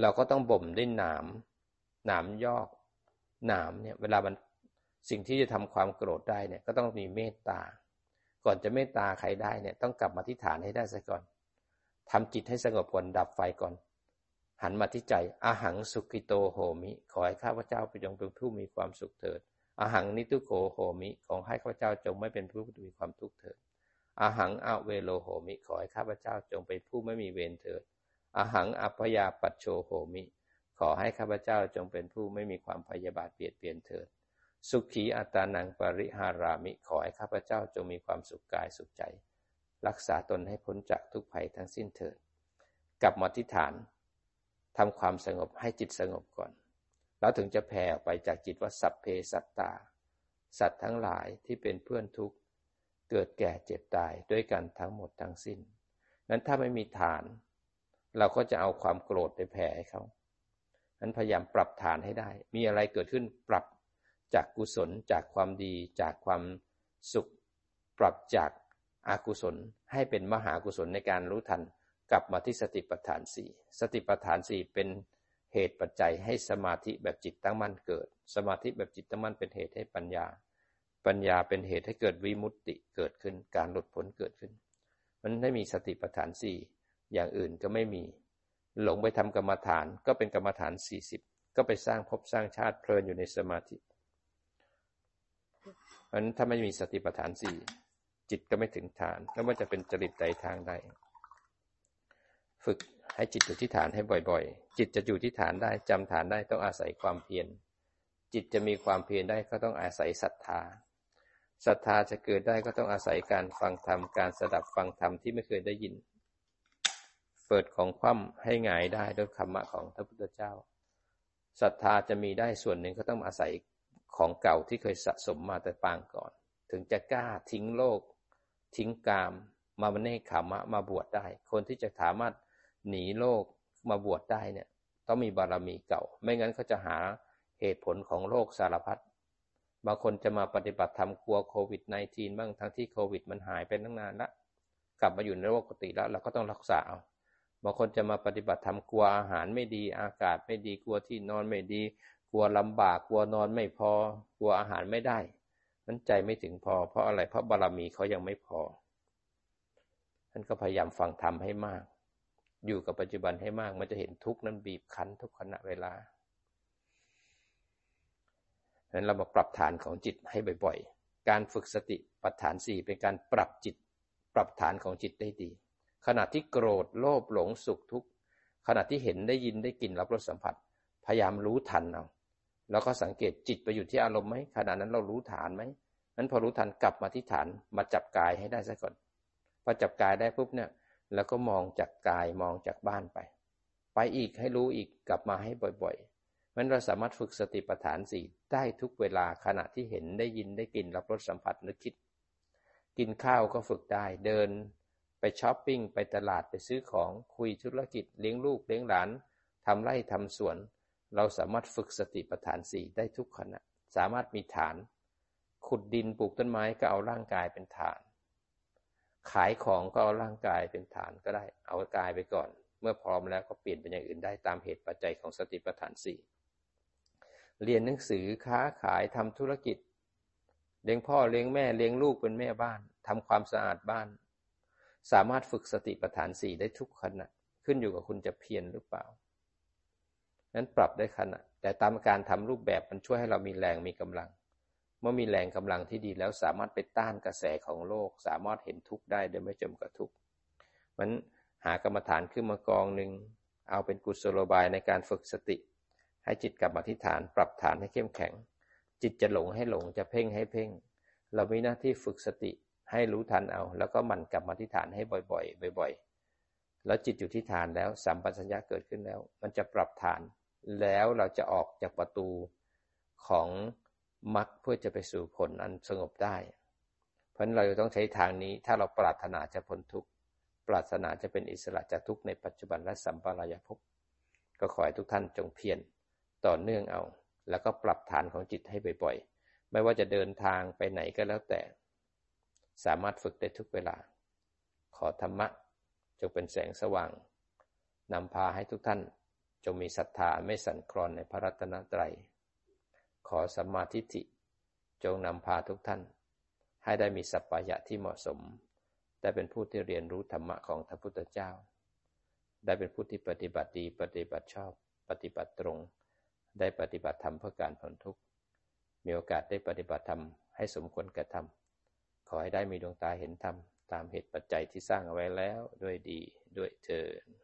เราก็ต้องบ่มด้วยหนามหนามยอกหนามเนี่ย เวลามัน สิ่งที่จะทำความโกรธได้เนี่ยก็ต้องมีเมตตา ก่อนจะเมตตาใครได้เนี่ยต้องกลับมาที่ฐานให้ได้ซะก่อนทำจิตให้สงบก่อนดับไฟก่อน หันมาที่ใจอาหังสุขิโตโหมิ ขอให้ข้าพเจ้าไปจงเป็นผู้มีความสุขเถิดอาหังนิทุโขโหมิของให้ข้าพเจ้าจงไม่เป็นผู้มีความทุกข์เถิดอาหังอาเวโลโหมิ ขอให้ข้าพเจ้าจงเป็นผู้ไม่มีเวรเถิดอาหังอัพยาปัจโชโหมิ ขอให้ข้าพเจ้าจงเป็นผู้ไม่มีความพยาบาทเบียดเบียนเถิด สุขีอัตานังปริหารามิขอให้ข้าพเจ้าจงมีความสุขกายสุขใจ รักษาตนให้พ้นจากทุกภัยทั้งสิ้นเถิดกลับมาที่ฐานทำความสงบให้จิตสงบก่อน แล้วถึงจะแผ่ออกไปจากจิตว่าสัพเพสัตตา สัตว์ทั้งหลายที่เป็นเพื่อนทุกข์ เกิดแก่เจ็บตายด้วยกันทั้งหมดทั้งสิ้นนั้นถ้าไม่มีฐาน เราก็จะเอาความโกรธไปแผ่ให้เขานั้นพยายามปรับฐานให้ได้ มีอะไรเกิดขึ้นปรับ จากกุศลจากความดีจากความสุข ปรับจากอากุศลให้เป็นมหากุศลในการรู้ทันกลับมาที่สติปัฏฐานสี่สติปัฏฐานสี่เป็นเหตุปัจจัยให้สมาธิแบบจิตตั้งมั่นเกิด สมาธิแบบจิตตั้งมั่นเป็นเหตุให้ปัญญา ปัญญาเป็นเหตุให้เกิดวิมุตติเกิดขึ้น การหลุดพ้นเกิดขึ้น มันไม่มีสติปัฏฐานสี่อย่างอื่นก็ไม่มี หลงไปทำกรรมฐานก็เป็นกรรมฐานสี่สิบก็ไปสร้างภพสร้างชาติเพลินอยู่ในสมาธิ ราะนั้นถ้าไม่มีสติปัฏฐานสี่จิตก็ไม่ถึงฐานแล้วมันจะเป็นจริตใดทางใด ฝึกให้จิตอยู่ที่ฐานให้บ่อย ๆ จิตจะอยู่ที่ฐานได้จำฐานได้ต้องอาศัยความเพียรจิตจะมีความเพียรได้ก็ต้องอาศัยศรัทธาศรัทธาจะเกิดได้ก็ต้องอาศัยการฟังธรรมการสดับฟังธรรมที่ไม่เคยได้ยิน เปิดของคว่ำให้หงายได้ด้วยคำมะของพระพุทธเจ้าศรัทธาจะมีได้ส่วนหนึ่งก็ต้องอาศัย ของเก่าที่เคยสะสมมาแต่ปางก่อน ถึงจะกล้าทิ้งโลก ทิ้งกาม มาเนคขามะมาบวชได้ คนที่จะสามารถหนีโลกมาบวชได้เนี่ย ต้องมีบารมีเก่า ไม่งั้นเขาจะหาเหตุผลของโรคสารพัดบางคนจะมาปฏิบัติธรรมกลัวโควิด -19 บ้างทั้งที่โควิด มันหายไปตั้งนานละกลับมาอยู่ในโลกปกติแล้วเราก็ต้องรักษาเอาบางคนจะมาปฏิบัติธรรมกลัวอาหารไม่ดีอากาศไม่ดีกลัวที่นอนไม่ดี ลัวลำบากกลัวนอนไม่พอกลัวอาหารไม่ได้ นั้นใจไม่ถึงพอ เพราะอะไรเพราะบารมีเขายังไม่พอท่านก็พยายามฟังธรรมให้มาก อยู่กับปัจจุบันให้มาก มันจะเห็นทุกข์นั้นบีบคั้นทุกขณะเวลาฉะนั้นเรามาปรับฐานของจิตให้บ่อยๆ การฝึกสติปัฏฐานสี่เป็นการปรับจิต ปรับฐานของจิตได้ดี ขณะที่โกรธโลภหลงสุขทุกข์ขณะที่เห็นได้ยินได้กลิ่นรับรสสัมผัส พยายามรู้ทันเอา แล้วก็สังเกตจิตไปอยู่ที่อารมณ์ไหมขณะนั้นเรารู้ฐานไหมนั้นพอรู้ทันกลับมาที่ฐานมาจับกายให้ได้ซะก่อนพอจับกายได้ปุ๊บเนี่ย แล้วก็มองจากกายมองจากบ้านไป ไปอีกให้รู้อีกกลับมาให้บ่อยๆมันเราสามารถฝึกสติปัฏฐานสี่ได้ทุกเวลาขณะที่เห็นได้ยินได้กลิ่นรับรสสัมผัสนึกคิด กินข้าวก็ฝึกได้เดิน ไปช้อปปิ้งไปตลาดไปซื้อของคุยธุรกิจเลี้ยงลูกเลี้ยงหลานทำไร่ทำสวน เราสามารถฝึกสติปัฏฐานสี่ได้ทุกขณะ สามารถมีฐาน ขุดดินปลูกต้นไม้ก็เอาร่างกายเป็นฐาน ขายของก็เอาร่างกายเป็นฐานก็ได้ เอากายไปก่อน เมื่อพร้อมแล้วก็เปลี่ยนเป็นอย่างอื่นได้ตามเหตุปัจจัยของสติปัฏฐานสี่เรียนหนังสือค้าขายทำธุรกิจ เลี้ยงพ่อเลี้ยงแม่เลี้ยงลูกเป็นแม่บ้านทำความสะอาดบ้าน สามารถฝึกสติปัฏฐานสี่ได้ทุกขณะขึ้นอยู่กับคุณจะเพียรหรือเปล่า นั้นปรับได้ขณะ แต่ตามการทำรูปแบบมันช่วยให้เรามีแรงมีกำลัง เมื่อมีแรงกำลังที่ดีแล้วสามารถไปต้านกระแสของโลก สามารถเห็นทุกข์ได้โดยไม่จมกับทุกข์มันหากรรมฐานขึ้นมากองหนึ่งเอาเป็นกุศโลบายในการฝึกสติ ให้จิตกลับมาที่ฐาน ปรับฐานให้เข้มแข็ง จิตจะหลงให้หลงจะเพ่งให้เพ่ง เรามีหน้าที่ฝึกสติให้รู้ทันเอา แล้วก็มันกลับมาที่ฐานให้บ่อยๆ บ่อย ๆ แล้วจิตอยู่ที่ฐานแล้วสัมปชัญญะเกิดขึ้นแล้ว มันจะปรับฐาน แล้วเราจะออกจากประตูของมรรคเพื่อจะไปสู่ผลอันสงบได้ เพราะนั้นเราต้องใช้ทางนี้ถ้าเราปรารถนาจะพ้นทุกข์ปรารถนาจะเป็นอิสระจากทุกข์ในปัจจุบันและสัมปรายภพก็ก็ขอให้ทุกท่านจงเพียรต่อเนื่องเอา แล้วก็ปรับฐานของจิตให้บ่อยๆ ไม่ว่าจะเดินทางไปไหนก็แล้วแต่ สามารถฝึกได้ทุกเวลา ขอธรรมะจงเป็นแสงสว่างนำพาให้ทุกท่าน จงมีศรัทธาไม่สั่นคลอนในพระรัตนตรัย ขอสัมมาทิฏฐิจงนำพาทุกท่าน ให้ได้มีสัพพายะที่เหมาะสม ได้เป็นผู้ที่เรียนรู้ธรรมะของพระพุทธเจ้า ได้เป็นผู้ที่ปฏิบัติดีปฏิบัติชอบ ปฏิบัติตรง ได้ปฏิบัติธรรมเพื่อการพ้นทุกข์ มีโอกาสได้ปฏิบัติธรรมให้สมควรแก่ธระทำขอให้ได้มีดวงตาเห็นธรรมตามเหตุปัจจัยที่สร้างเอาไว้แล้วด้วยดีด้วยเถิด